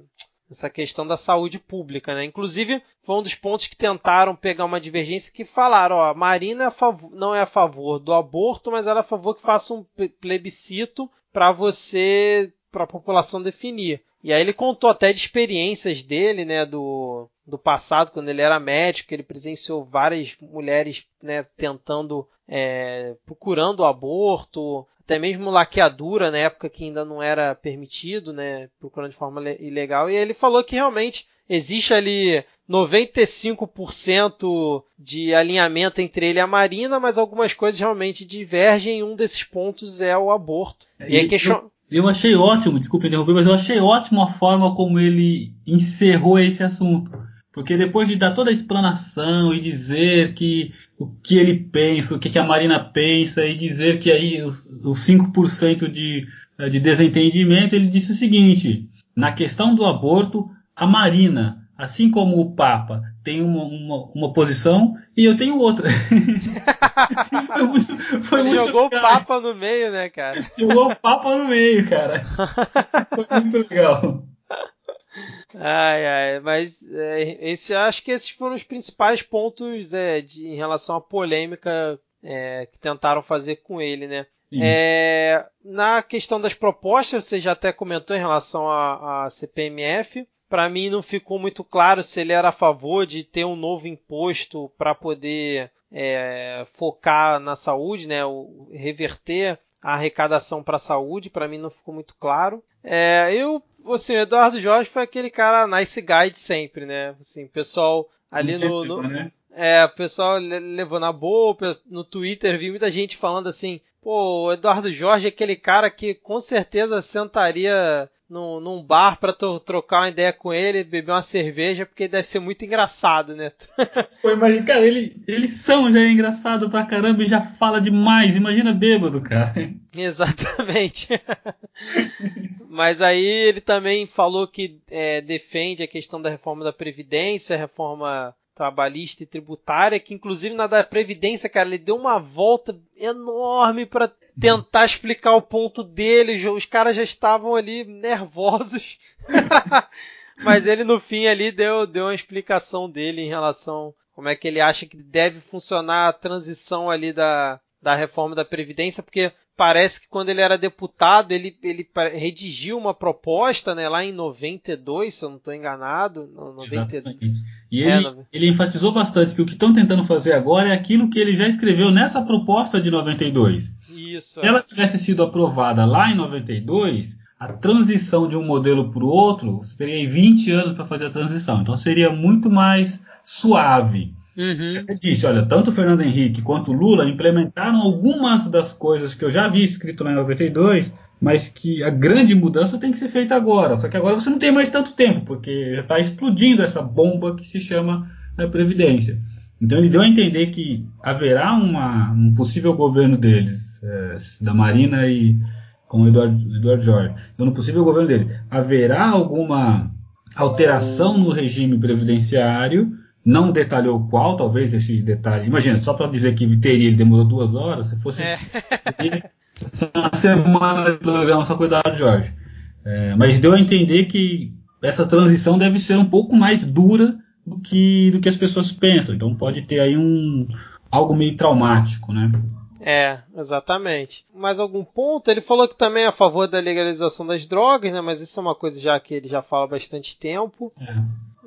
essa questão da saúde pública, né? Inclusive, foi um dos pontos que tentaram pegar uma divergência que falaram, ó, a Marina é não é a favor do aborto, mas ela é a favor que faça um plebiscito para você, para a população definir. E aí ele contou até de experiências dele, né, do, do passado, quando ele era médico, ele presenciou várias mulheres, né, tentando, é, procurando o aborto, até mesmo laqueadura na época que ainda não era permitido, né, procurando de forma ilegal. E ele falou que realmente existe ali 95% de alinhamento entre ele e a Marina, mas algumas coisas realmente divergem. Um desses pontos é o aborto. E, e question... eu, eu, achei ótimo, desculpe interromper, mas eu achei ótimo a forma como ele encerrou esse assunto. Porque depois de dar toda a explanação e dizer que o que ele pensa, o que, que a Marina pensa, e dizer que aí os, os 5% de, de desentendimento, ele disse o seguinte: na questão do aborto, a Marina assim como o Papa tem uma, uma, uma posição e eu tenho outra. [LAUGHS] foi muito, foi Ele jogou legal. o Papa no meio, né, cara? Jogou o Papa no meio, cara. [LAUGHS] Foi muito legal. Ai, ai, mas é, esse, acho que esses foram os principais pontos é, de, em relação à polêmica é, que tentaram fazer com ele, né? É, na questão das propostas, você já até comentou em relação à CPMF para mim não ficou muito claro se ele era a favor de ter um novo imposto para poder é, focar na saúde, né, o, reverter a arrecadação para a saúde. Para mim não ficou muito claro. É, eu, assim, o Eduardo Jorge foi aquele cara nice guy de sempre, né? Assim, pessoal ali no, no né? é, o pessoal levou na boa, no Twitter vi muita gente falando assim, pô, o Eduardo Jorge é aquele cara que com certeza sentaria num, num bar para trocar uma ideia com ele, beber uma cerveja, porque deve ser muito engraçado, né? [LAUGHS] Pô, imagina, cara, ele, eles são já engraçado pra caramba e já fala demais. Imagina bêbado, cara. [LAUGHS] Exatamente. [LAUGHS] Mas aí ele também falou que é, defende a questão da reforma da Previdência, reforma trabalhista e tributária, que inclusive na da Previdência, cara, ele deu uma volta enorme para tentar explicar o ponto dele. Os caras já estavam ali nervosos. [LAUGHS] Mas ele no fim ali deu, deu uma explicação dele em relação como é que ele acha que deve funcionar a transição ali da, da reforma da Previdência, porque parece que quando ele era deputado, ele, ele redigiu uma proposta, né, lá em 92, se eu não estou enganado. No, 92. E é, ele, no... ele enfatizou bastante que o que estão tentando fazer agora é aquilo que ele já escreveu nessa proposta de 92. Isso. Se ela tivesse sido aprovada lá em 92, a transição de um modelo para o outro, você teria 20 anos para fazer a transição. Então seria muito mais suave. Uhum. Eu disse, olha, tanto o Fernando Henrique quanto o Lula implementaram algumas das coisas que eu já vi escrito lá em 92, mas que a grande mudança tem que ser feita agora. Só que agora você não tem mais tanto tempo, porque já está explodindo essa bomba que se chama a né, Previdência. Então ele deu a entender que haverá uma, um possível governo deles, é, da Marina e com o Eduardo, Eduardo Jorge. Então no possível governo deles, haverá alguma alteração no regime previdenciário não detalhou qual, talvez esse detalhe. Imagina, só para dizer que teria, ele demorou duas horas. Se fosse é. uma semana de programa só cuidar de Jorge. É, mas deu a entender que essa transição deve ser um pouco mais dura do que, do que as pessoas pensam. Então pode ter aí um algo meio traumático, né? É, exatamente. Mais algum ponto? Ele falou que também é a favor da legalização das drogas, né? Mas isso é uma coisa já que ele já fala há bastante tempo. É.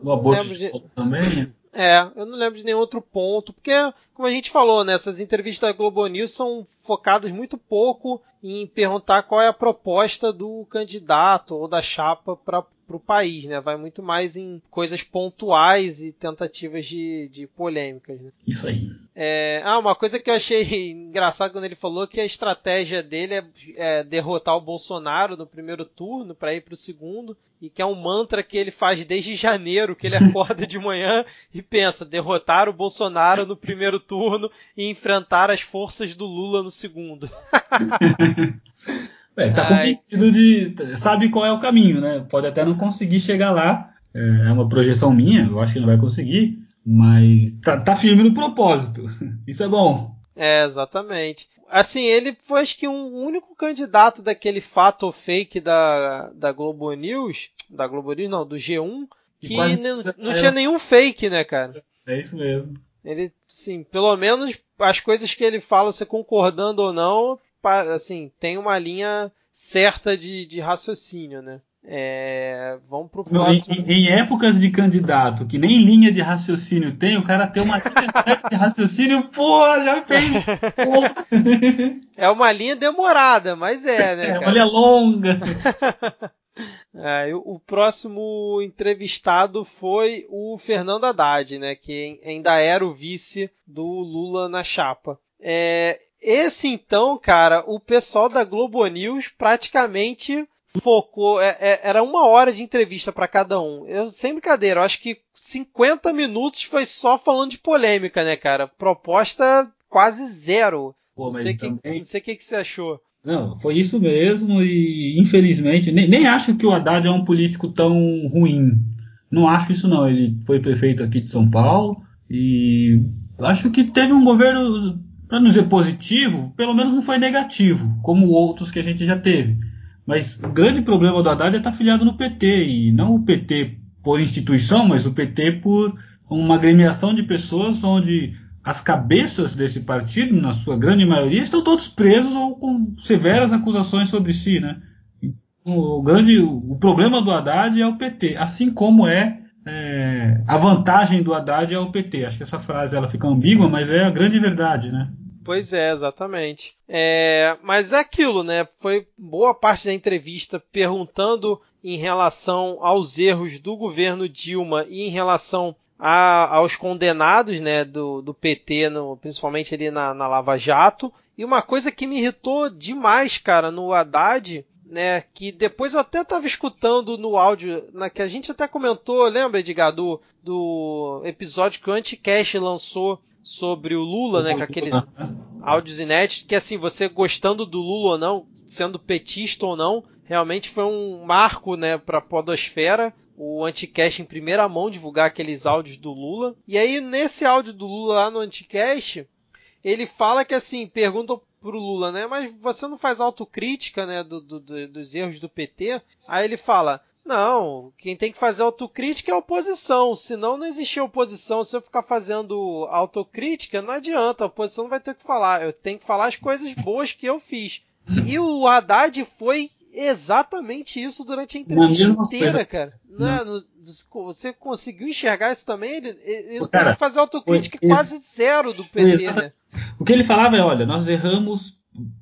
O aborto de... também. É, eu não lembro de nenhum outro ponto, porque, como a gente falou, né, essas entrevistas da Globo News são focadas muito pouco em perguntar qual é a proposta do candidato ou da chapa para o país, né? Vai muito mais em coisas pontuais e tentativas de, de polêmicas. Né? Isso aí. É, ah, uma coisa que eu achei [LAUGHS] engraçado quando ele falou que a estratégia dele é, é derrotar o Bolsonaro no primeiro turno para ir para o segundo e que é um mantra que ele faz desde janeiro, que ele [LAUGHS] acorda de manhã e pensa derrotar o Bolsonaro no primeiro turno e enfrentar as forças do Lula no segundo. [LAUGHS] É, tá convencido de. sabe qual é o caminho, né? Pode até não conseguir chegar lá. É, é uma projeção minha, eu acho que não vai conseguir, mas tá, tá firme no propósito. [LAUGHS] Isso é bom. É, exatamente. Assim, ele foi acho que um único candidato daquele fato ou fake da, da Globo News, da Globo News não, do G1, que não, não tinha nenhum fake, né, cara? É isso mesmo. Ele, sim, pelo menos as coisas que ele fala, você concordando ou não, assim, tem uma linha certa de, de raciocínio, né? É, vamos pro próximo. Em, em, épocas de candidato que nem linha de raciocínio tem, o cara tem uma linha [LAUGHS] certa de raciocínio, pô, já fez. [LAUGHS] é uma linha demorada, mas é, né? É uma linha longa. [LAUGHS] É, o próximo entrevistado foi o Fernando Haddad, né, que ainda era o vice do Lula na chapa. É, esse então, cara, o pessoal da Globo News praticamente focou, é, é, era uma hora de entrevista para cada um. Eu, sem brincadeira, eu acho que 50 minutos foi só falando de polêmica, né, cara? Proposta quase zero. Pô, não, sei também... que, não sei o que, que você achou. Não, foi isso mesmo e infelizmente nem, nem acho que o Haddad é um político tão ruim. Não acho isso não. Ele foi prefeito aqui de São Paulo e acho que teve um governo, para não dizer positivo, pelo menos não foi negativo, como outros que a gente já teve. Mas o grande problema do Haddad é estar filiado no PT e não o PT por instituição, mas o PT por uma agremiação de pessoas onde as cabeças desse partido, na sua grande maioria, estão todos presos ou com severas acusações sobre si, né? O grande, o problema do Haddad é o PT, assim como é, é a vantagem do Haddad é o PT. Acho que essa frase ela fica ambígua, mas é a grande verdade, né? Pois é, exatamente. É, mas é aquilo, né? Foi boa parte da entrevista perguntando em relação aos erros do governo Dilma e em relação a, aos condenados né, do, do PT, no, principalmente ali na, na Lava Jato. E uma coisa que me irritou demais, cara, no Haddad, né, que depois eu até estava escutando no áudio, na, que a gente até comentou, lembra, Edgar, do, do episódio que o Anticast lançou sobre o Lula, né, com aqueles [LAUGHS] áudios inéditos, que assim, você gostando do Lula ou não, sendo petista ou não, realmente foi um marco, né, para a podosfera o Anticast em primeira mão divulgar aqueles áudios do Lula. E aí, nesse áudio do Lula lá no Anticast, ele fala que assim, perguntam pro Lula, né? Mas você não faz autocrítica, né? Do, do, do, dos erros do PT? Aí ele fala. Não, quem tem que fazer autocrítica é a oposição. Senão não existia oposição. Se eu ficar fazendo autocrítica, não adianta. A oposição não vai ter o que falar. Eu tenho que falar as coisas boas que eu fiz. E o Haddad foi exatamente isso durante a entrevista inteira, coisa. cara. Não, é? você conseguiu enxergar isso também? Ele, ele Pô, cara, fazer autocrítica foi, quase zero do PT, né? O que ele falava é, olha, nós erramos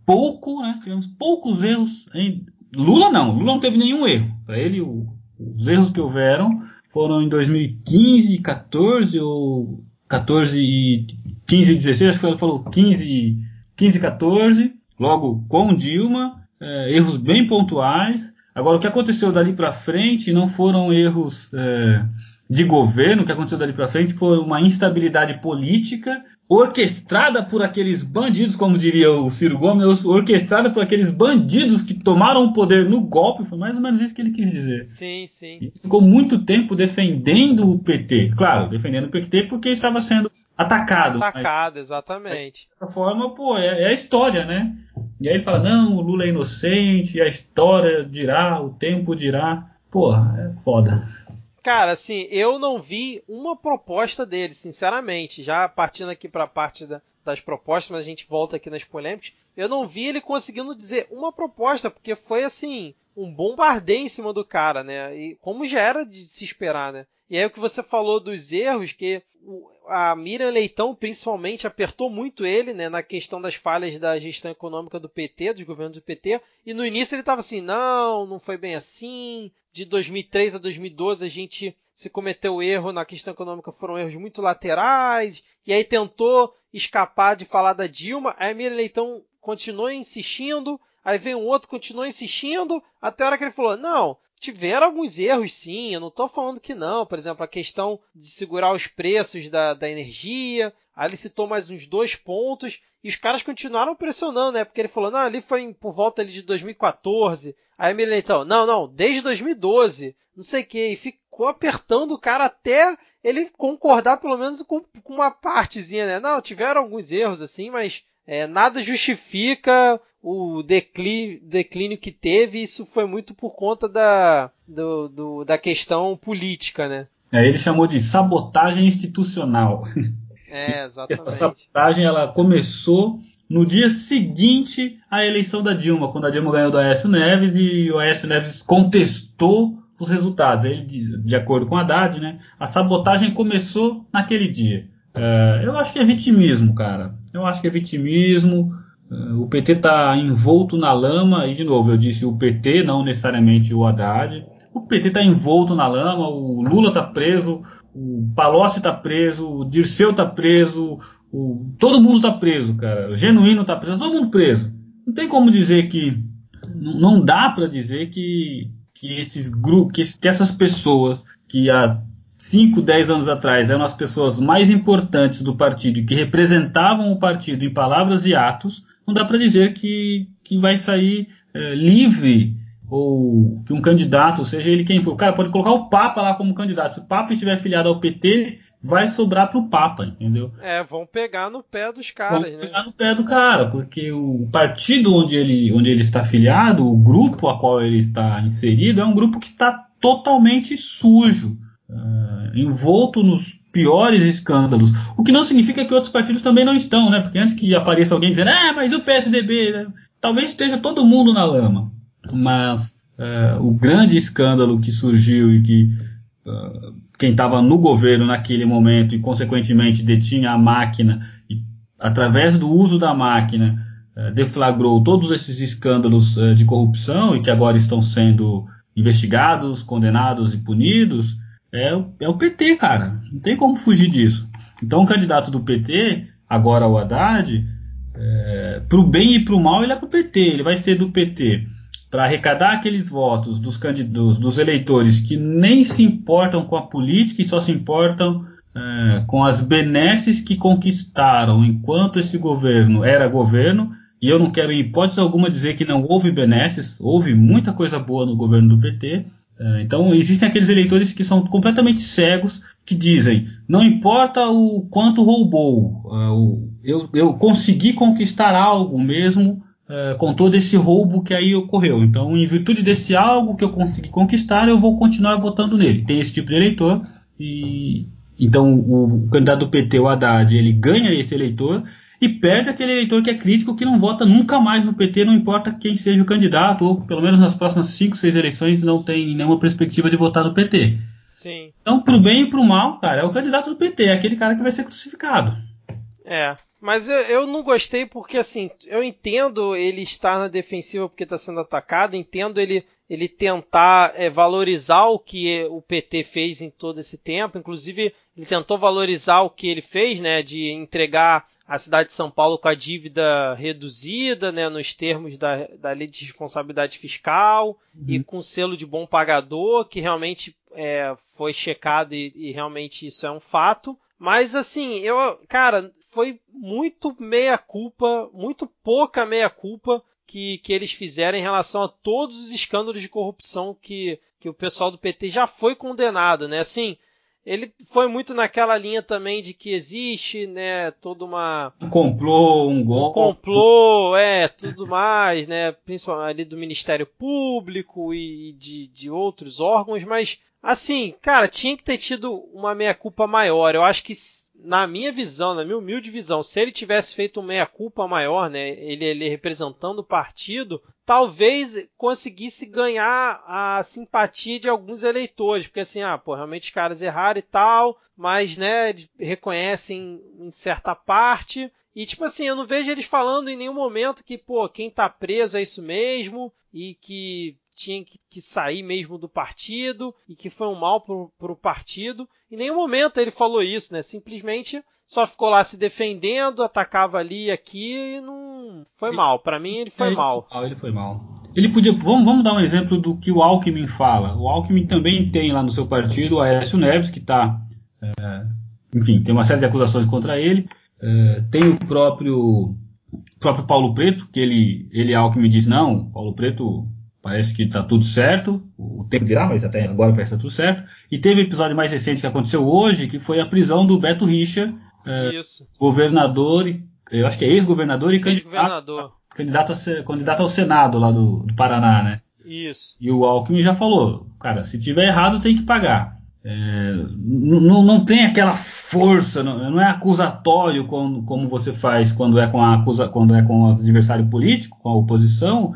pouco, né? Tivemos poucos erros. Em... Lula não, Lula não teve nenhum erro. Para ele, o, os erros que houveram foram em 2015, 14 ou 14 e 15 e 16, acho que ele falou 15, 15 e 14, logo com Dilma, é, erros bem pontuais. Agora, o que aconteceu dali para frente não foram erros é, de governo, que aconteceu dali para frente foi uma instabilidade política orquestrada por aqueles bandidos, como diria o Ciro Gomes, orquestrada por aqueles bandidos que tomaram o poder no golpe, foi mais ou menos isso que ele quis dizer. Sim, sim. Ficou muito tempo defendendo o PT, claro, defendendo o PT porque estava sendo atacado. Atacado, mas, exatamente. Dessa forma, pô, é, é, a história, né? E aí ele fala, não, o Lula é inocente, a história dirá, o tempo dirá. Porra, é foda. Cara, assim, eu não vi uma proposta dele, sinceramente. Já partindo aqui para a parte da, das propostas, mas a gente volta aqui nas polêmicas. Eu não vi ele conseguindo dizer uma proposta, porque foi assim, um bombardeio em cima do cara, né? E como já era de se esperar, né? E aí o que você falou dos erros, que a Miriam Leitão principalmente apertou muito ele, né, na questão das falhas da gestão econômica do PT, dos governos do PT, e no início ele estava assim, não, não foi bem assim, de 2003 a 2012 a gente se cometeu erro na questão econômica, foram erros muito laterais, e aí tentou escapar de falar da Dilma, aí a Miriam Leitão continuou insistindo, aí vem um outro, continuou insistindo, até a hora que ele falou, não, tiveram alguns erros, sim. Eu não estou falando que não. Por exemplo, a questão de segurar os preços da, da energia. Aí ele citou mais uns dois pontos. E os caras continuaram pressionando, né? Porque ele falou, não, ali foi por volta ali de 2014. Aí ele então, não, não, desde 2012. Não sei o que. E ficou apertando o cara até ele concordar pelo menos com, com uma partezinha, né? Não, tiveram alguns erros assim, mas é, nada justifica o declínio, declínio que teve, isso foi muito por conta da, do, do, da questão política, né? É, ele chamou de sabotagem institucional. É, [LAUGHS] exatamente. Essa sabotagem ela começou no dia seguinte à eleição da Dilma, quando a Dilma ganhou do Aécio Neves e o Aécio Neves contestou os resultados. Ele, de, acordo com a Haddad, né, a sabotagem começou naquele dia. É, eu acho que é vitimismo, cara. Eu acho que é vitimismo. O PT está envolto na lama, e de novo, eu disse o PT, não necessariamente o Haddad. o PT está envolto na lama, o Lula está preso, o Palocci está preso, o Dirceu está preso, o, todo mundo está preso, cara. O Genuíno está preso, todo mundo preso. Não tem como dizer que. Não dá para dizer que, que esses grupos, que, que essas pessoas que há 5, 10 anos atrás eram as pessoas mais importantes do partido e que representavam o partido em palavras e atos, não dá para dizer que, que vai sair é, livre ou que um candidato, seja ele quem for, o cara pode colocar o Papa lá como candidato. Se o Papa estiver afiliado ao PT, vai sobrar pro Papa, entendeu? É, vão pegar no pé dos caras, vão né? pegar no pé do cara, porque o partido onde ele, onde ele está afiliado, o grupo a qual ele está inserido, é um grupo que está totalmente sujo, uh, envolto nos piores escândalos. O que não significa que outros partidos também não estão, né? Porque antes que apareça alguém dizendo, ah, mas o PSDB, né? talvez esteja todo mundo na lama mas é, o grande escândalo que surgiu e que uh, quem estava no governo naquele momento e consequentemente detinha a máquina e através do uso da máquina uh, deflagrou todos esses escândalos uh, de corrupção e que agora estão sendo investigados, condenados e punidos é o, é o PT, cara. Não tem como fugir disso. Então o candidato do PT, agora o Haddad, é, para o bem e para o mal ele é para o PT. Ele vai ser do PT para arrecadar aqueles votos dos, dos, dos, eleitores que nem se importam com a política e só se importam é, com as benesses que conquistaram enquanto esse governo era governo. E eu não quero, em hipótese alguma, dizer que não houve benesses, houve muita coisa boa no governo do PT. É, então, existem aqueles eleitores que são completamente cegos, que dizem: não importa o quanto roubou, é, eu, eu consegui conquistar algo mesmo é, com todo esse roubo que aí ocorreu. Então, em virtude desse algo que eu consegui conquistar, eu vou continuar votando nele. Tem esse tipo de eleitor e então o, candidato do PT, o Haddad, ele ganha esse eleitor e perde aquele eleitor que é crítico que não vota nunca mais no PT, não importa quem seja o candidato, ou pelo menos nas próximas 5, 6 eleições não tem nenhuma perspectiva de votar no PT. Sim. Então, pro bem e pro mal, cara, é o candidato do PT, é aquele cara que vai ser crucificado. É, mas eu, eu, não gostei porque, assim, eu entendo ele estar na defensiva porque está sendo atacado, entendo ele, ele tentar é, valorizar o que o PT fez em todo esse tempo, inclusive ele tentou valorizar o que ele fez, né, de entregar a cidade de São Paulo com a dívida reduzida, né, nos termos da, da lei de responsabilidade fiscal uhum. e com selo de bom pagador, que realmente é, foi checado e, e realmente isso é um fato. Mas assim, eu, cara, foi muito meia culpa, muito pouca meia culpa que, que eles fizeram em relação a todos os escândalos de corrupção que, que o pessoal do PT já foi condenado, né? Assim, ele foi muito naquela linha também de que existe, né, toda uma um complô, um golpe, um complô, é, tudo mais, né, principalmente ali do Ministério Público e de, de outros órgãos, mas Assim, cara, tinha que ter tido uma meia-culpa maior. Eu acho que, na minha visão, na minha humilde visão, se ele tivesse feito uma meia-culpa maior, né, ele, ele representando o partido, talvez conseguisse ganhar a simpatia de alguns eleitores, porque assim, ah, pô, realmente os caras erraram e tal, mas, né, reconhecem em certa parte. E, tipo assim, eu não vejo eles falando em nenhum momento que, pô, quem tá preso é isso mesmo, e que tinha que, que, sair mesmo do partido e que foi um mal para o partido. Em nenhum momento ele falou isso, né? Simplesmente só ficou lá se defendendo, atacava ali e aqui e não foi ele, mal. Para mim ele foi ele mal. Foi, ele foi mal. Ele podia. Vamos, vamos dar um exemplo do que o Alckmin fala. O Alckmin também tem lá no seu partido o Aécio Neves, que está. É, enfim, tem uma série de acusações contra ele. É, tem o próprio próprio Paulo Preto, que ele, ele Alckmin diz, não, Paulo Preto parece que está tudo certo, o tempo dirá, mas até agora parece que está tudo certo. E teve o episódio mais recente que aconteceu hoje, que foi a prisão do Beto Richa, é, governador, eu acho que é ex-governador e candidato, candidato, a, candidato ao Senado lá do, do Paraná, né? Isso. E o Alckmin já falou, cara, se tiver errado tem que pagar. É, não, não tem aquela força, não, não é acusatório como, como você faz quando é com a acusa, quando é com o adversário político, com a oposição,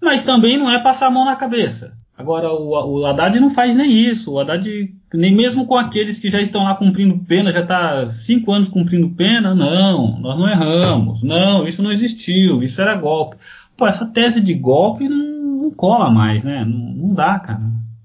mas também não é passar a mão na cabeça. Agora, o, o Haddad não faz nem isso. O Haddad, nem mesmo com aqueles que já estão lá cumprindo pena, já está cinco anos cumprindo pena, não, nós não erramos. Não, isso não existiu, isso era golpe. Pô, essa tese de golpe não, não cola mais, né? Não, não dá, cara.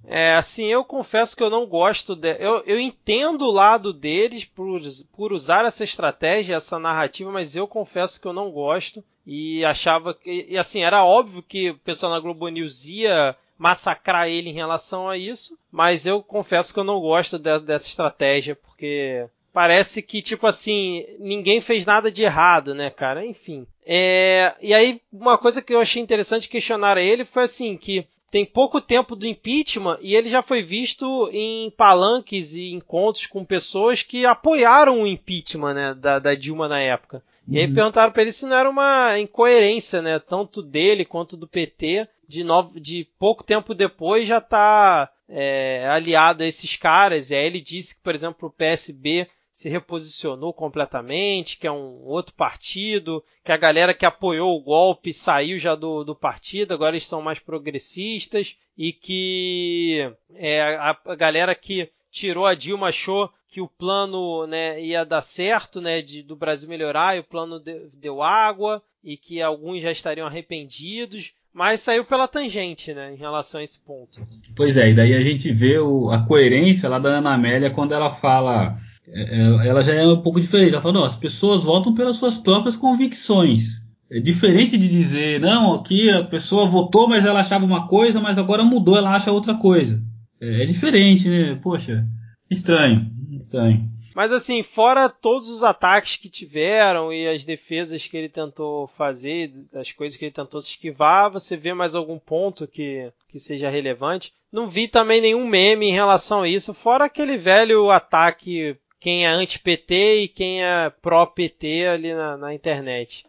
É, assim, eu confesso que eu não gosto de... eu, eu entendo o lado deles por, por usar essa estratégia, essa narrativa, mas eu confesso que eu não gosto e achava que, e assim, era óbvio que o pessoal na Globo News ia massacrar ele em relação a isso, mas eu confesso que eu não gosto de, dessa estratégia, porque parece que, tipo assim, ninguém fez nada de errado, né, cara? Enfim. É, e aí, uma coisa que eu achei interessante questionar a ele foi assim, que tem pouco tempo do impeachment e ele já foi visto em palanques e encontros com pessoas que apoiaram o impeachment né, da, da Dilma na época. E aí uhum. perguntaram para ele se não era uma incoerência, né, tanto dele quanto do PT, de, novo, de pouco tempo depois já tá é, aliado a esses caras. E aí ele disse que, por exemplo, o PSB se reposicionou completamente, que é um outro partido, que a galera que apoiou o golpe saiu já do, do partido, agora eles são mais progressistas, e que é, a, a galera que tirou a Dilma achou que o plano né, ia dar certo, né, de, do Brasil melhorar, e o plano de, deu água, e que alguns já estariam arrependidos, mas saiu pela tangente, né, em relação a esse ponto. Pois é, e daí a gente vê o, a coerência lá da Ana Amélia quando ela fala é, é, ela já é um pouco diferente. Ela fala, não, as pessoas votam pelas suas próprias convicções. É diferente de dizer, não, aqui a pessoa votou, mas ela achava uma coisa, mas agora mudou, ela acha outra coisa. É, é diferente, né? Poxa, estranho, estranho. Mas assim, fora todos os ataques que tiveram e as defesas que ele tentou fazer, as coisas que ele tentou se esquivar, você vê mais algum ponto que, que seja relevante? Não vi também nenhum meme em relação a isso, fora aquele velho ataque quem é anti-PT e quem é pró-PT ali na, na internet.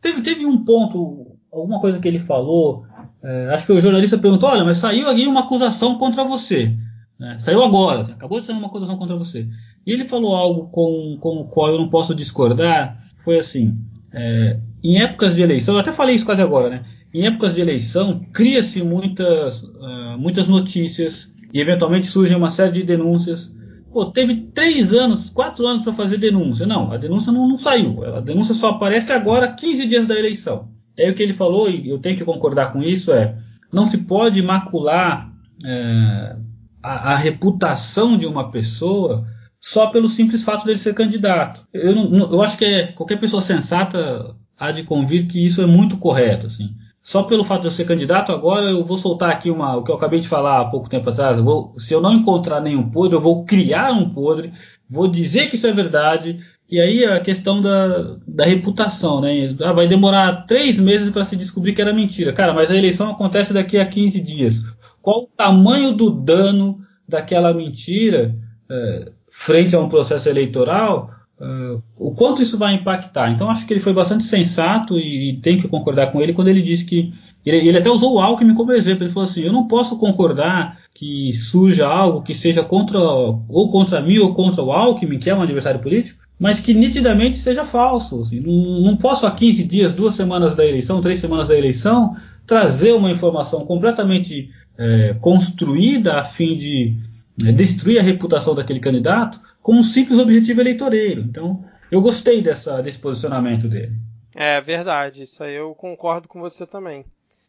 Teve, teve um ponto, alguma coisa que ele falou, é, acho que o jornalista perguntou, olha, mas saiu aqui uma acusação contra você. Né? Saiu agora, assim, acabou de sair uma acusação contra você. E ele falou algo com, com o qual eu não posso discordar, foi assim, é, em épocas de eleição, eu até falei isso quase agora, né? Em épocas de eleição, cria-se muitas, uh, muitas notícias e eventualmente surgem uma série de denúncias Pô, teve três anos, quatro anos para fazer denúncia. Não, a denúncia não, não, saiu. A denúncia só aparece agora, 15 dias da eleição. E aí o que ele falou, e eu tenho que concordar com isso, é não se pode macular é, a, a, reputação de uma pessoa só pelo simples fato dele ser candidato. Eu, não, eu acho que é, qualquer pessoa sensata há de convir que isso é muito correto. Assim só pelo fato de eu ser candidato, agora eu vou soltar aqui uma, o que eu acabei de falar há pouco tempo atrás. Eu vou, se eu não encontrar nenhum podre, eu vou criar um podre, vou dizer que isso é verdade. E aí a questão da, da reputação, né? Ah, vai demorar três meses para se descobrir que era mentira. Cara, mas a eleição acontece daqui a 15 dias. Qual o tamanho do dano daquela mentira é, frente a um processo eleitoral? Uh, o quanto isso vai impactar. Então acho que ele foi bastante sensato e, e tem que concordar com ele quando ele disse que ele, ele, até usou o Alckmin como exemplo. Ele falou assim: eu não posso concordar que surja algo que seja contra ou contra mim ou contra o Alckmin, que é um adversário político, mas que nitidamente seja falso. Assim, não, não posso há 15 dias, duas semanas da eleição, três semanas da eleição, trazer uma informação completamente é, construída a fim de é, destruir a reputação daquele candidato com um simples objetivo eleitoreiro. Então, eu gostei dessa, desse posicionamento dele. É verdade, isso aí eu concordo com você também.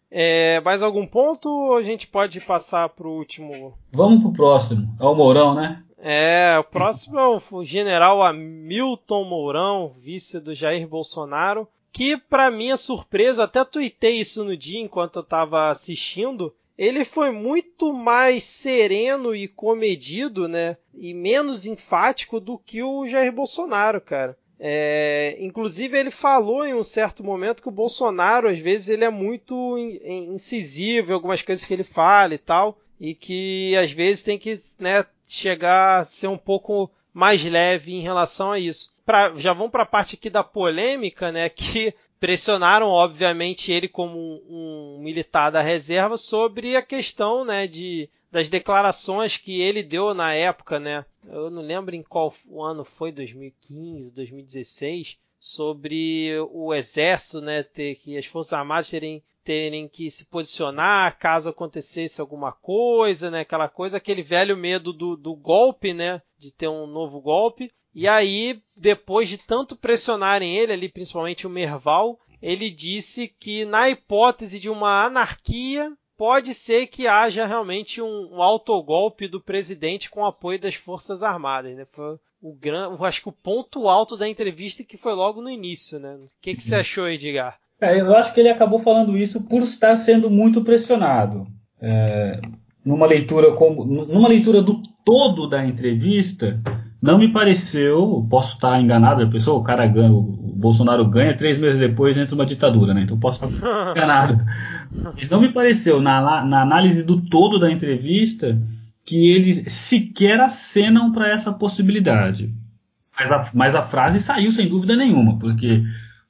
É, mais algum ponto ou a gente pode passar para o último? Vamos para o próximo. É o Mourão, né? É, o próximo é o general Hamilton Mourão, vice do Jair Bolsonaro, que para minha surpresa, até tuitei isso no dia enquanto eu estava assistindo, ele foi muito mais sereno e comedido, né? E menos enfático do que o Jair Bolsonaro, cara. É, inclusive ele falou em um certo momento que o Bolsonaro às vezes ele é muito incisivo em algumas coisas que ele fala e tal, e que às vezes tem que né, chegar a ser um pouco mais leve em relação a isso. Pra, já vamos para a parte aqui da polêmica, né? [LAUGHS] Que pressionaram, obviamente, ele como um, um, militar da reserva sobre a questão, né, de, das declarações que ele deu na época, né? Eu não lembro em qual ano foi, 2015, 2016, sobre o exército, né, ter que as forças armadas terem terem que se posicionar caso acontecesse alguma coisa, né? Aquela coisa, aquele velho medo do, do golpe, né? De ter um novo golpe. E aí, depois de tanto pressionarem ele ali, principalmente o Merval, ele disse que na hipótese de uma anarquia, pode ser que haja realmente um, um autogolpe do presidente com apoio das Forças Armadas, né? Foi o gran, acho que o ponto alto da entrevista que foi logo no início, né? O que, que você uhum. achou, Edgar? É, eu acho que ele acabou falando isso por estar sendo muito pressionado. É, numa leitura como, numa leitura do todo da entrevista, não me pareceu, posso estar enganado, a pessoa, o cara ganha, o Bolsonaro ganha, três meses depois entra uma ditadura, né? Então posso estar [LAUGHS] enganado. Mas não me pareceu, na, na análise do todo da entrevista, que eles sequer acenam para essa possibilidade. Mas a, mas a, frase saiu sem dúvida nenhuma, porque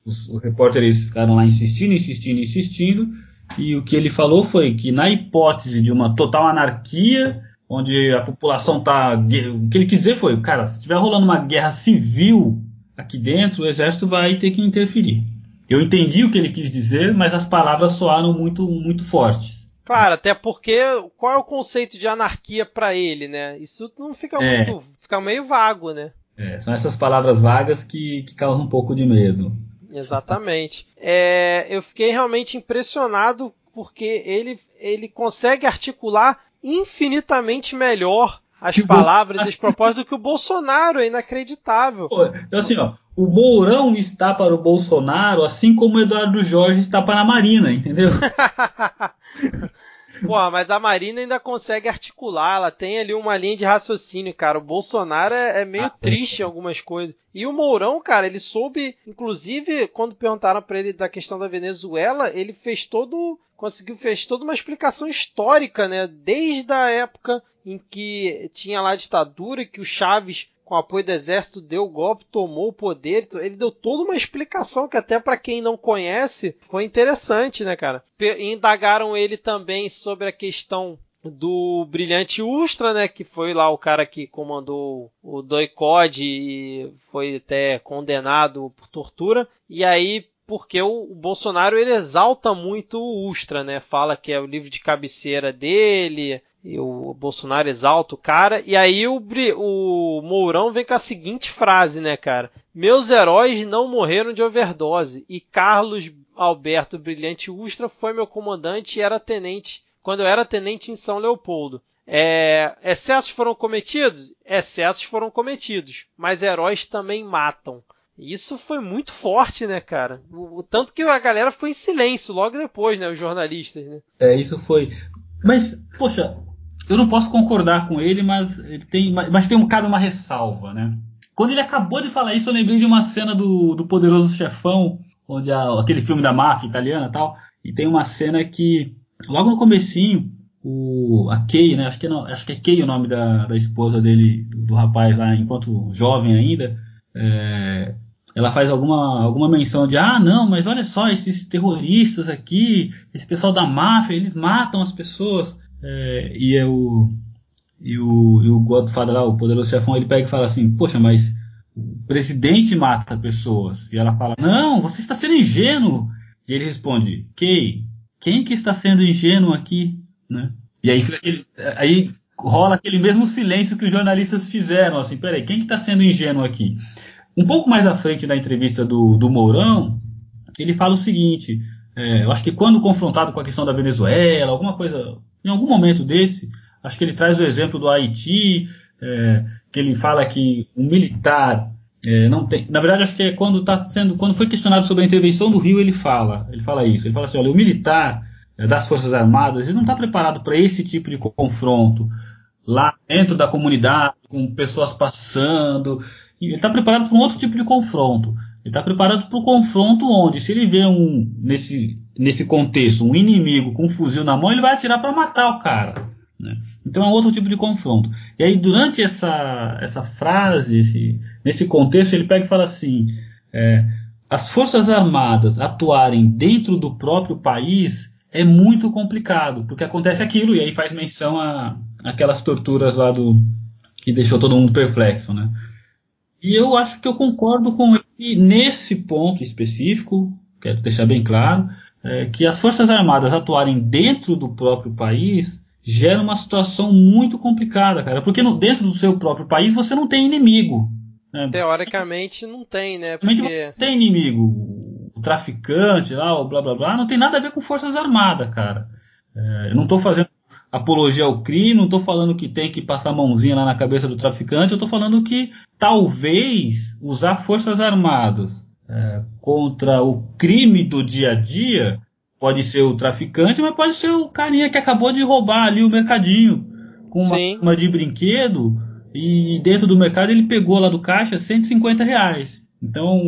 os, os repórteres ficaram lá insistindo, insistindo, insistindo, e o que ele falou foi que na hipótese de uma total anarquia, onde a população está. O que ele quis dizer foi, cara, se estiver rolando uma guerra civil aqui dentro, o exército vai ter que interferir. Eu entendi o que ele quis dizer, mas as palavras soaram muito, muito fortes. Claro, até porque qual é o conceito de anarquia para ele, né? Isso não fica é. muito, fica meio vago, né? É, são essas palavras vagas que, que causam um pouco de medo. Exatamente. É, eu fiquei realmente impressionado porque ele, ele consegue articular infinitamente melhor as que palavras e as propostas do que o Bolsonaro, é inacreditável. Pô, então assim, ó, o Mourão está para o Bolsonaro, assim como o Eduardo Jorge está para a Marina, entendeu? [LAUGHS] Pô, mas a Marina ainda consegue articular, ela tem ali uma linha de raciocínio, cara. O Bolsonaro é, é meio ah, triste em algumas coisas. E o Mourão, cara, ele soube, inclusive, quando perguntaram para ele da questão da Venezuela, ele fez todo, conseguiu fez toda uma explicação histórica, né? Desde a época em que tinha lá a ditadura, que o Chaves com apoio do exército, deu o golpe, tomou o poder. Ele deu toda uma explicação que até para quem não conhece foi interessante, né, cara? Indagaram ele também sobre a questão do Brilhante Ustra, né, que foi lá o cara que comandou o Doicode e foi até condenado por tortura. E aí porque o, Bolsonaro ele exalta muito o Ustra, né? Fala que é o livro de cabeceira dele, e o Bolsonaro exalta o cara. E aí o, o Mourão vem com a seguinte frase, né, cara? Meus heróis não morreram de overdose. E Carlos Alberto Brilhante Ustra foi meu comandante e era tenente quando eu era tenente em São Leopoldo. É, excessos foram cometidos? Excessos foram cometidos, mas heróis também matam. Isso foi muito forte, né, cara? O, o, tanto que a galera ficou em silêncio logo depois, né, os jornalistas, né? É, isso foi. Mas, poxa, eu não posso concordar com ele, mas tem, mas tem um cabe uma ressalva, né? Quando ele acabou de falar isso, eu lembrei de uma cena do, do Poderoso Chefão, onde a, aquele filme da máfia italiana e tal, e tem uma cena que logo no comecinho o a Kay, né? Acho que não, acho que é Kay o nome da, da esposa dele, do, do rapaz lá, enquanto jovem ainda. É, ela faz alguma, alguma menção de ah não, mas olha só esses terroristas aqui, esse pessoal da máfia, eles matam as pessoas. É, e, é o, e, o, e o Godfather lá, o poderoso chefão, ele pega e fala assim, poxa, mas o presidente mata pessoas. E ela fala, não, você está sendo ingênuo. E ele responde, Kay, quem que está sendo ingênuo aqui? Né? E aí, aquele, aí rola aquele mesmo silêncio que os jornalistas fizeram, assim, peraí, quem que está sendo ingênuo aqui? Um pouco mais à frente da entrevista do, do Mourão, ele fala o seguinte, é, eu acho que quando confrontado com a questão da Venezuela, alguma coisa em algum momento desse, acho que ele traz o exemplo do Haiti, é, que ele fala que um militar é, não tem. Na verdade, acho que é quando está sendo, quando foi questionado sobre a intervenção do Rio, ele fala, ele fala isso. Ele fala assim, olha, o militar é, das Forças Armadas, ele não está preparado para esse tipo de confronto lá dentro da comunidade, com pessoas passando. Ele está preparado para um outro tipo de confronto. Ele está preparado para o confronto onde, se ele vê um nesse nesse contexto, um inimigo com um fuzil na mão, ele vai atirar para matar o cara. Né? Então é outro tipo de confronto. E aí, durante essa, essa frase, esse, nesse contexto, ele pega e fala assim: é, as Forças Armadas atuarem dentro do próprio país é muito complicado, porque acontece aquilo, e aí faz menção a aquelas torturas lá do. que deixou todo mundo perplexo. Né? E eu acho que eu concordo com ele nesse ponto específico, quero deixar bem claro é, que as Forças Armadas atuarem dentro do próprio país gera uma situação muito complicada, cara. Porque no, dentro do seu próprio país você não tem inimigo. Né? Teoricamente não tem, né? Porque... Não tem inimigo. O traficante lá, o blá blá blá, não tem nada a ver com Forças Armadas, cara. É, eu não estou fazendo apologia ao crime, não estou falando que tem que passar a mãozinha lá na cabeça do traficante, eu estou falando que talvez usar forças armadas é, contra o crime do dia a dia pode ser o traficante, mas pode ser o carinha que acabou de roubar ali o mercadinho com uma, uma de brinquedo e dentro do mercado ele pegou lá do caixa 150 reais. Então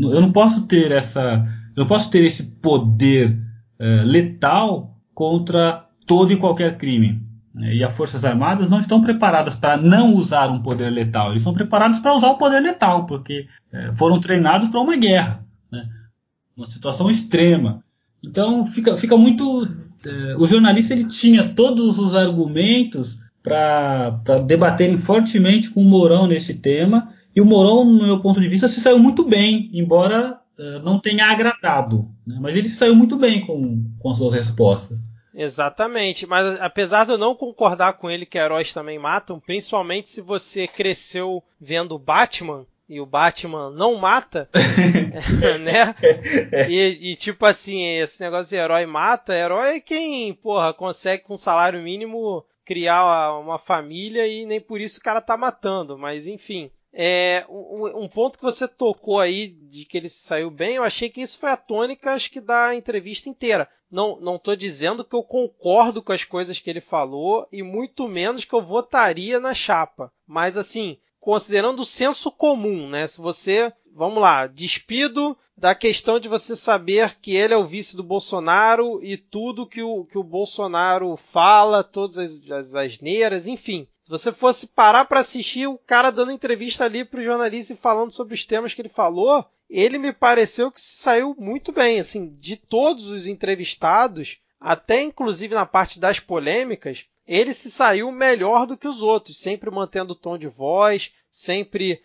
eu não posso ter essa, eu não posso ter esse poder é, letal contra todo e qualquer crime. E as Forças Armadas não estão preparadas para não usar um poder letal, eles estão preparados para usar o poder letal, porque é, foram treinados para uma guerra, né? uma situação extrema. Então fica, fica muito. É, o jornalista ele tinha todos os argumentos para debaterem fortemente com o Mourão nesse tema, e o Mourão, no meu ponto de vista, se saiu muito bem, embora é, não tenha agradado. Né? Mas ele saiu muito bem com, com as suas respostas. Exatamente, mas apesar de eu não concordar com ele que heróis também matam, principalmente se você cresceu vendo Batman e o Batman não mata, [LAUGHS] [LAUGHS] né? E, e, tipo assim, esse negócio de herói mata, herói é quem, porra, consegue com salário mínimo criar uma família e nem por isso o cara tá matando, mas enfim. É, um, um, ponto que você tocou aí de que ele saiu bem, eu achei que isso foi a tônica, acho que da entrevista inteira. Não, não tô dizendo que eu concordo com as coisas que ele falou e muito menos que eu votaria na chapa. Mas assim, considerando o senso comum, né? Se você, vamos lá, despido da questão de você saber que ele é o vice do Bolsonaro e tudo que o, que o Bolsonaro fala, todas as, as asneiras, enfim. Se você fosse parar para assistir o cara dando entrevista ali pro jornalista e falando sobre os temas que ele falou, ele me pareceu que saiu muito bem, assim, de todos os entrevistados, até inclusive na parte das polêmicas, ele se saiu melhor do que os outros, sempre mantendo o tom de voz, sempre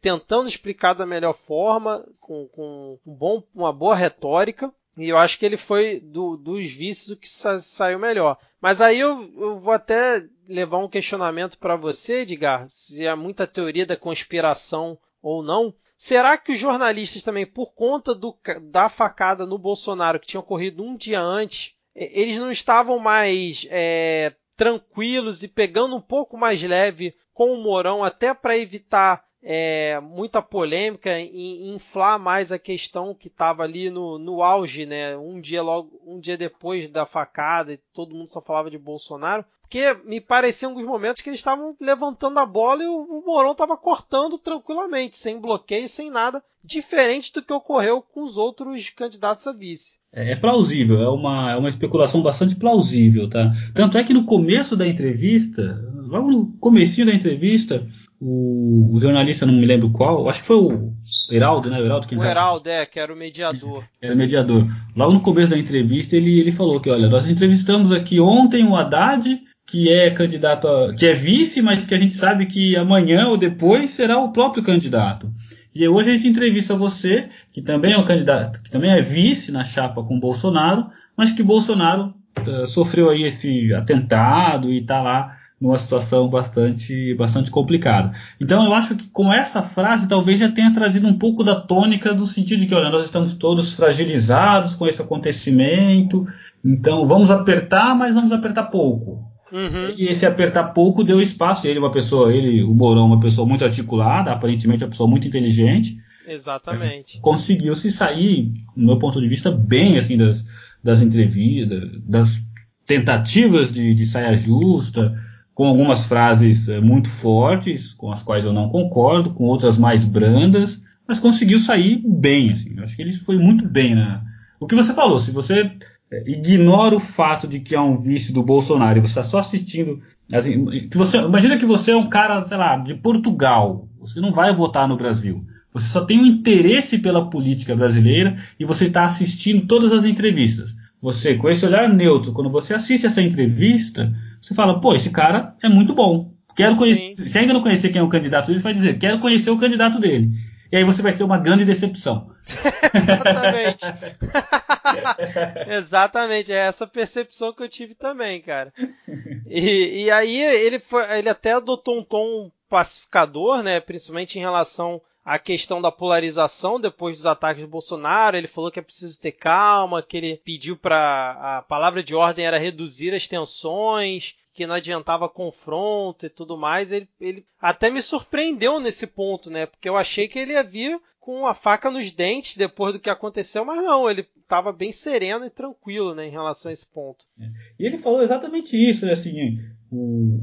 tentando explicar da melhor forma, com, com um bom, uma boa retórica. E eu acho que ele foi do, dos vícios que sa saiu melhor. Mas aí eu, eu vou até levar um questionamento para você, Edgar, se há muita teoria da conspiração ou não. Será que os jornalistas também, por conta do, da facada no Bolsonaro que tinha ocorrido um dia antes, eles não estavam mais é, tranquilos e pegando um pouco mais leve com o Mourão, até para evitar é, muita polêmica e inflar mais a questão que estava ali no, no auge, né? Um dia logo, um dia depois da facada, e todo mundo só falava de Bolsonaro. Porque me parecia alguns momentos que eles estavam levantando a bola e o, o Mourão estava cortando tranquilamente, sem bloqueio, sem nada, diferente do que ocorreu com os outros candidatos a vice. É, é plausível, é uma, é uma especulação bastante plausível, tá? Tanto é que no começo da entrevista, logo no comecinho da entrevista, o, o, jornalista, não me lembro qual, acho que foi o Heraldo, né? O Heraldo, quem o. Heraldo, é, que era o mediador. [LAUGHS] Era o mediador. Logo no começo da entrevista, ele, ele falou que, olha, nós entrevistamos aqui ontem o Haddad, que é candidato, a, que é vice, mas que a gente sabe que amanhã ou depois será o próprio candidato. E hoje a gente entrevista você, que também é um candidato, que também é vice na chapa com Bolsonaro, mas que Bolsonaro uh, sofreu aí esse atentado e está lá numa situação bastante, bastante complicada. Então eu acho que com essa frase talvez já tenha trazido um pouco da tônica no sentido de que olha, nós estamos todos fragilizados com esse acontecimento, então vamos apertar, mas vamos apertar pouco. Uhum. E esse apertar pouco deu espaço. Ele, uma pessoa, ele, o Mourão, uma pessoa muito articulada, aparentemente uma pessoa muito inteligente. Exatamente. É, conseguiu se sair, no meu ponto de vista, bem assim das, das entrevistas, das tentativas de, de saia justa com algumas frases eh, muito fortes, com as quais eu não concordo, com outras mais brandas, mas conseguiu sair bem. Assim. Eu acho que ele foi muito bem. Né? O que você falou, se você eh, ignora o fato de que é um vice do Bolsonaro e você está só assistindo. Assim, que você, imagina que você é um cara, sei lá, de Portugal. Você não vai votar no Brasil. Você só tem um interesse pela política brasileira e você está assistindo todas as entrevistas. Você, com esse olhar neutro, quando você assiste essa entrevista, você fala, pô, esse cara é muito bom. Quero conhecer. Se ainda não conhecer quem é o candidato dele, você vai dizer, quero conhecer o candidato dele. E aí você vai ter uma grande decepção. Exatamente. [LAUGHS] Exatamente, é essa percepção que eu tive também, cara. E, e aí ele foi, ele até adotou um tom pacificador, né, principalmente em relação a questão da polarização depois dos ataques do Bolsonaro. Ele falou que é preciso ter calma, que ele pediu para a palavra de ordem era reduzir as tensões, que não adiantava confronto e tudo mais. Ele, ele até me surpreendeu nesse ponto, né? Porque eu achei que ele ia vir com a faca nos dentes depois do que aconteceu, mas não, ele estava bem sereno e tranquilo né, em relação a esse ponto. É. E ele falou exatamente isso, né, assim, o,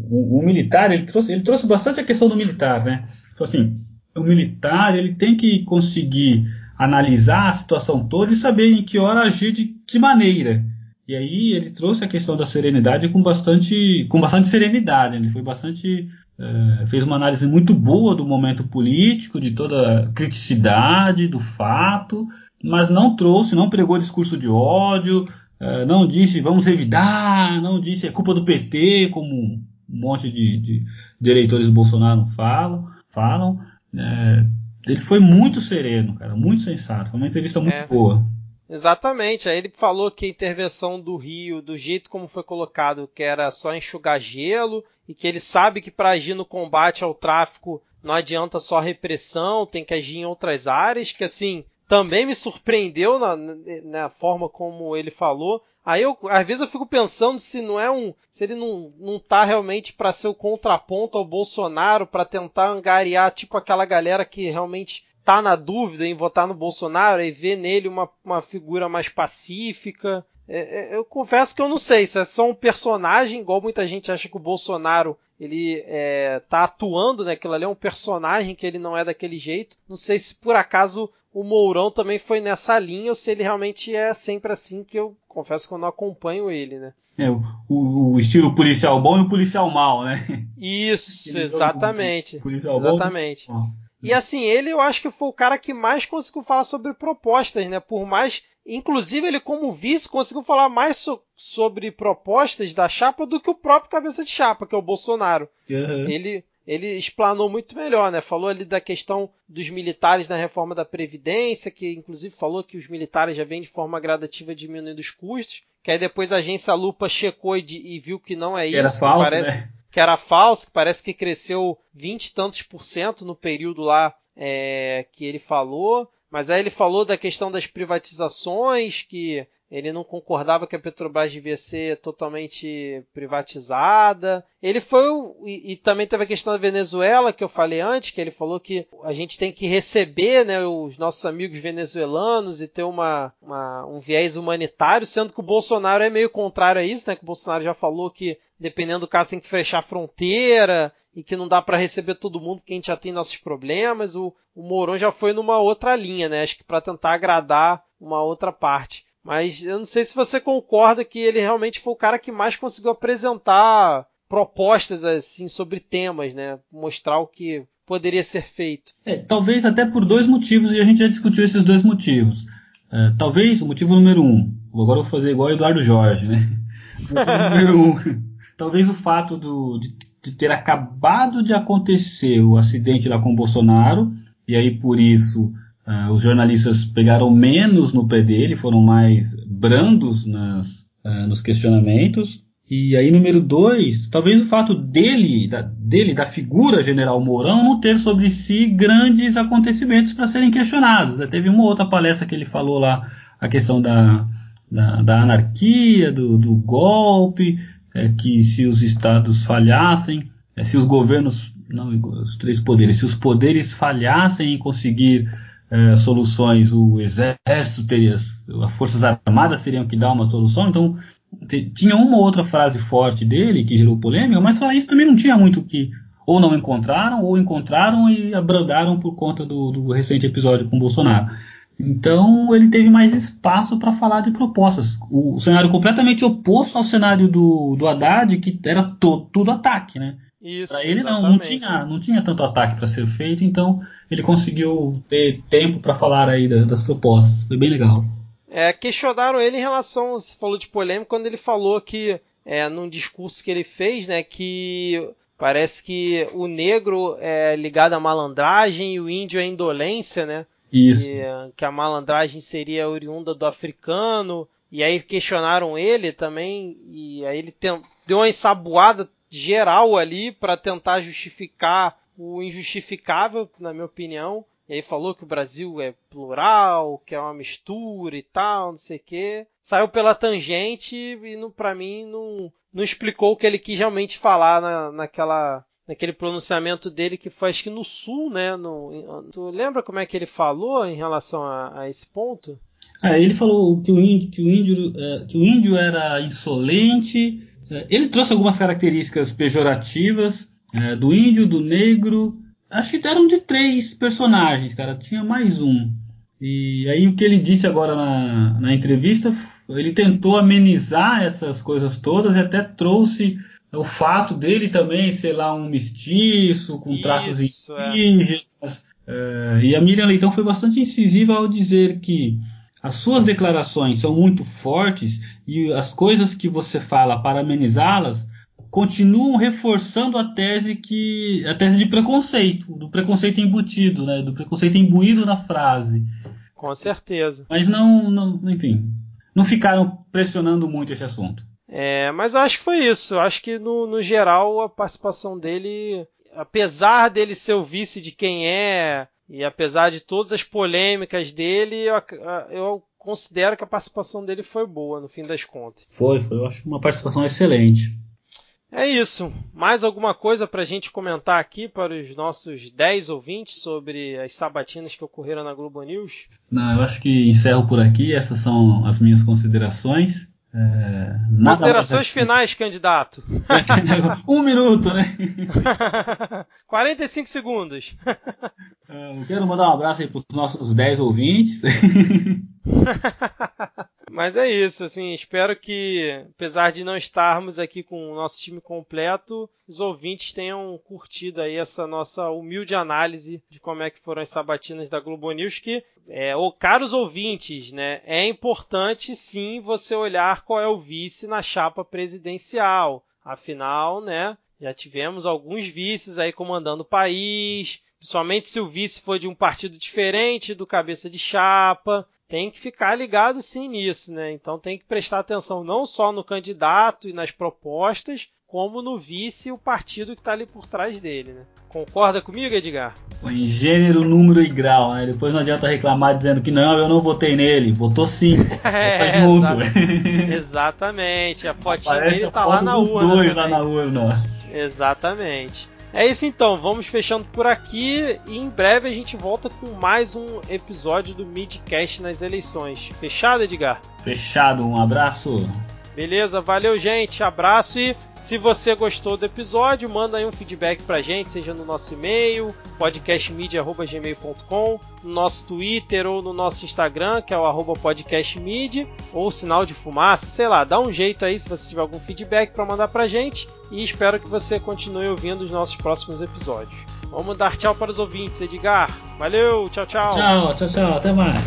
o, o, militar, ele trouxe, ele trouxe bastante a questão do militar, né? Falou assim, o militar ele tem que conseguir analisar a situação toda e saber em que hora agir de que maneira. E aí ele trouxe a questão da serenidade com bastante, com bastante serenidade. Ele foi bastante é, fez uma análise muito boa do momento político, de toda a criticidade do fato, mas não trouxe, não pregou discurso de ódio, é, não disse vamos revidar, não disse é culpa do PT, como um monte de, de, de eleitores do Bolsonaro falam. falam. É, ele foi muito sereno, cara, muito sensato. Foi uma entrevista muito é. boa. Exatamente. Aí ele falou que a intervenção do Rio, do jeito como foi colocado, que era só enxugar gelo, e que ele sabe que para agir no combate ao tráfico não adianta só repressão, tem que agir em outras áreas, que assim, também me surpreendeu na, na forma como ele falou. Aí eu, às vezes eu fico pensando se não é um, se ele não, não tá realmente para ser o contraponto ao Bolsonaro, para tentar angariar tipo aquela galera que realmente tá na dúvida em votar no Bolsonaro e ver nele uma, uma figura mais pacífica. É, é, eu confesso que eu não sei se é só um personagem, igual muita gente acha que o Bolsonaro ele é, tá atuando, né? Aquilo ali é um personagem que ele não é daquele jeito. Não sei se por acaso o Mourão também foi nessa linha ou se ele realmente é sempre assim, que eu confesso que eu não acompanho ele, né? É, o, o estilo policial bom e o policial mal, né? Isso, exatamente. Policial exatamente. Bom, e assim, ele eu acho que foi o cara que mais conseguiu falar sobre propostas, né? Por mais. Inclusive, ele, como vice, conseguiu falar mais so sobre propostas da chapa do que o próprio cabeça de chapa, que é o Bolsonaro. Uhum. Ele, ele explanou muito melhor, né? Falou ali da questão dos militares na reforma da Previdência, que inclusive falou que os militares já vêm de forma gradativa diminuindo os custos. Que aí depois a agência Lupa checou e, e viu que não é isso. Era falso, parece... né? que era falso, que parece que cresceu 20 e tantos por cento no período lá é, que ele falou. Mas aí ele falou da questão das privatizações, que ele não concordava que a Petrobras devia ser totalmente privatizada. Ele foi e, e, também teve a questão da Venezuela que eu falei antes, que ele falou que a gente tem que receber, né, os nossos amigos venezuelanos e ter uma, uma, um viés humanitário, sendo que o Bolsonaro é meio contrário a isso, né? Que o Bolsonaro já falou que dependendo do caso tem que fechar a fronteira e que não dá para receber todo mundo porque a gente já tem nossos problemas. O, o Mourão já foi numa outra linha, né? Acho que para tentar agradar uma outra parte. Mas eu não sei se você concorda que ele realmente foi o cara que mais conseguiu apresentar propostas assim sobre temas, né? Mostrar o que poderia ser feito. É, talvez até por dois motivos e a gente já discutiu esses dois motivos. É, talvez o motivo número um, agora eu vou fazer igual o Eduardo Jorge, né? [LAUGHS] Número um, talvez o fato do, de, de, ter acabado de acontecer o acidente lá com o Bolsonaro e aí por isso Uh, os jornalistas pegaram menos no pé dele, foram mais brandos nas, uh, nos questionamentos. E aí, número dois, talvez o fato dele, da, dele, da figura General Mourão, não ter sobre si grandes acontecimentos para serem questionados. Né? Teve uma outra palestra que ele falou lá a questão da, da, da anarquia, do, do golpe, é, que se os estados falhassem, é, se os governos, não os três poderes, se os poderes falhassem em conseguir é, soluções, o exército teria, as forças armadas teriam que dar uma solução, então tinha uma ou outra frase forte dele que gerou polêmica, mas falar isso também não tinha muito que ou não encontraram, ou encontraram e abrandaram por conta do, do recente episódio com Bolsonaro. Então ele teve mais espaço para falar de propostas. O, o, cenário completamente oposto ao cenário do, do Haddad, que era to, tudo ataque, né? Para ele não, não tinha, não tinha tanto ataque para ser feito, então ele conseguiu ter tempo para falar aí das, das, propostas. Foi bem legal. É, questionaram ele em relação, você falou de polêmica, quando ele falou que, é, num discurso que ele fez, né, que parece que o negro é ligado à malandragem e o índio à indolência, né? Isso. Que, que a malandragem seria oriunda do africano. E aí questionaram ele também, e aí ele tem, deu uma ensaboada geral ali para tentar justificar o injustificável, na minha opinião. e aí falou que o Brasil é plural, que é uma mistura e tal, não sei o quê. Saiu pela tangente e pra mim não, não explicou o que ele quis realmente falar na, naquela, naquele pronunciamento dele que foi acho que no sul, né? No, tu lembra como é que ele falou em relação a, a esse ponto? Ah, ele falou que o índio, que o índio, é, que o índio era insolente. É, ele trouxe algumas características pejorativas é, do índio, do negro Acho que eram de três personagens, cara. Tinha mais um. E aí o que ele disse agora na, na entrevista, ele tentou amenizar essas coisas todas e até trouxe o fato dele também ser lá um mestiço, com traços é. indígenas. É. e a Miriam Leitão foi bastante incisiva ao dizer que as suas declarações são muito fortes e as coisas que você fala para amenizá-las continuam reforçando a tese que a tese de preconceito, do preconceito embutido, né, do preconceito imbuído na frase. Com certeza. Mas não, não enfim, não ficaram pressionando muito esse assunto. É, mas eu acho que foi isso. Eu acho que no, no geral a participação dele, apesar dele ser o vice de quem é e apesar de todas as polêmicas dele, eu, eu considero que a participação dele foi boa no fim das contas. Foi, foi. Eu acho uma participação excelente. É isso. Mais alguma coisa para a gente comentar aqui para os nossos 10 ouvintes sobre as sabatinas que ocorreram na Globo News? Não, eu acho que encerro por aqui. Essas são as minhas considerações. É, Considerações finais, candidato. [LAUGHS] um minuto, né? [LAUGHS] 45 segundos. É, eu quero mandar um abraço aí para os nossos 10 ouvintes. [LAUGHS] Mas é isso, assim, espero que, apesar de não estarmos aqui com o nosso time completo, os ouvintes tenham curtido aí essa nossa humilde análise de como é que foram as sabatinas da Globo News, que, é, caros ouvintes, né, é importante sim você olhar qual é o vice na chapa presidencial. Afinal, né, já tivemos alguns vices aí comandando o país, principalmente se o vice for de um partido diferente do cabeça de chapa tem que ficar ligado sim nisso, né? Então tem que prestar atenção não só no candidato e nas propostas, como no vice e o partido que está ali por trás dele, né? Concorda comigo, Edgar? Em gênero, número e grau, né? Depois não adianta reclamar dizendo que não, eu não votei nele. Votou sim. [LAUGHS] é, tá junto. [LAUGHS] Exatamente. A fotinha Aparece dele tá lá na urna. Os dois também. lá na urna. Exatamente. É isso então, vamos fechando por aqui e em breve a gente volta com mais um episódio do Midcast nas eleições. Fechado, Edgar? Fechado, um abraço. Beleza, valeu gente, abraço e se você gostou do episódio, manda aí um feedback pra gente, seja no nosso e-mail, podcastmedia.gmail.com, no nosso Twitter ou no nosso Instagram, que é o arroba podcastmedia, ou sinal de fumaça, sei lá, dá um jeito aí se você tiver algum feedback para mandar pra gente e espero que você continue ouvindo os nossos próximos episódios. Vamos dar tchau para os ouvintes, Edgar. Valeu, tchau, tchau. Tchau, tchau, tchau, até mais.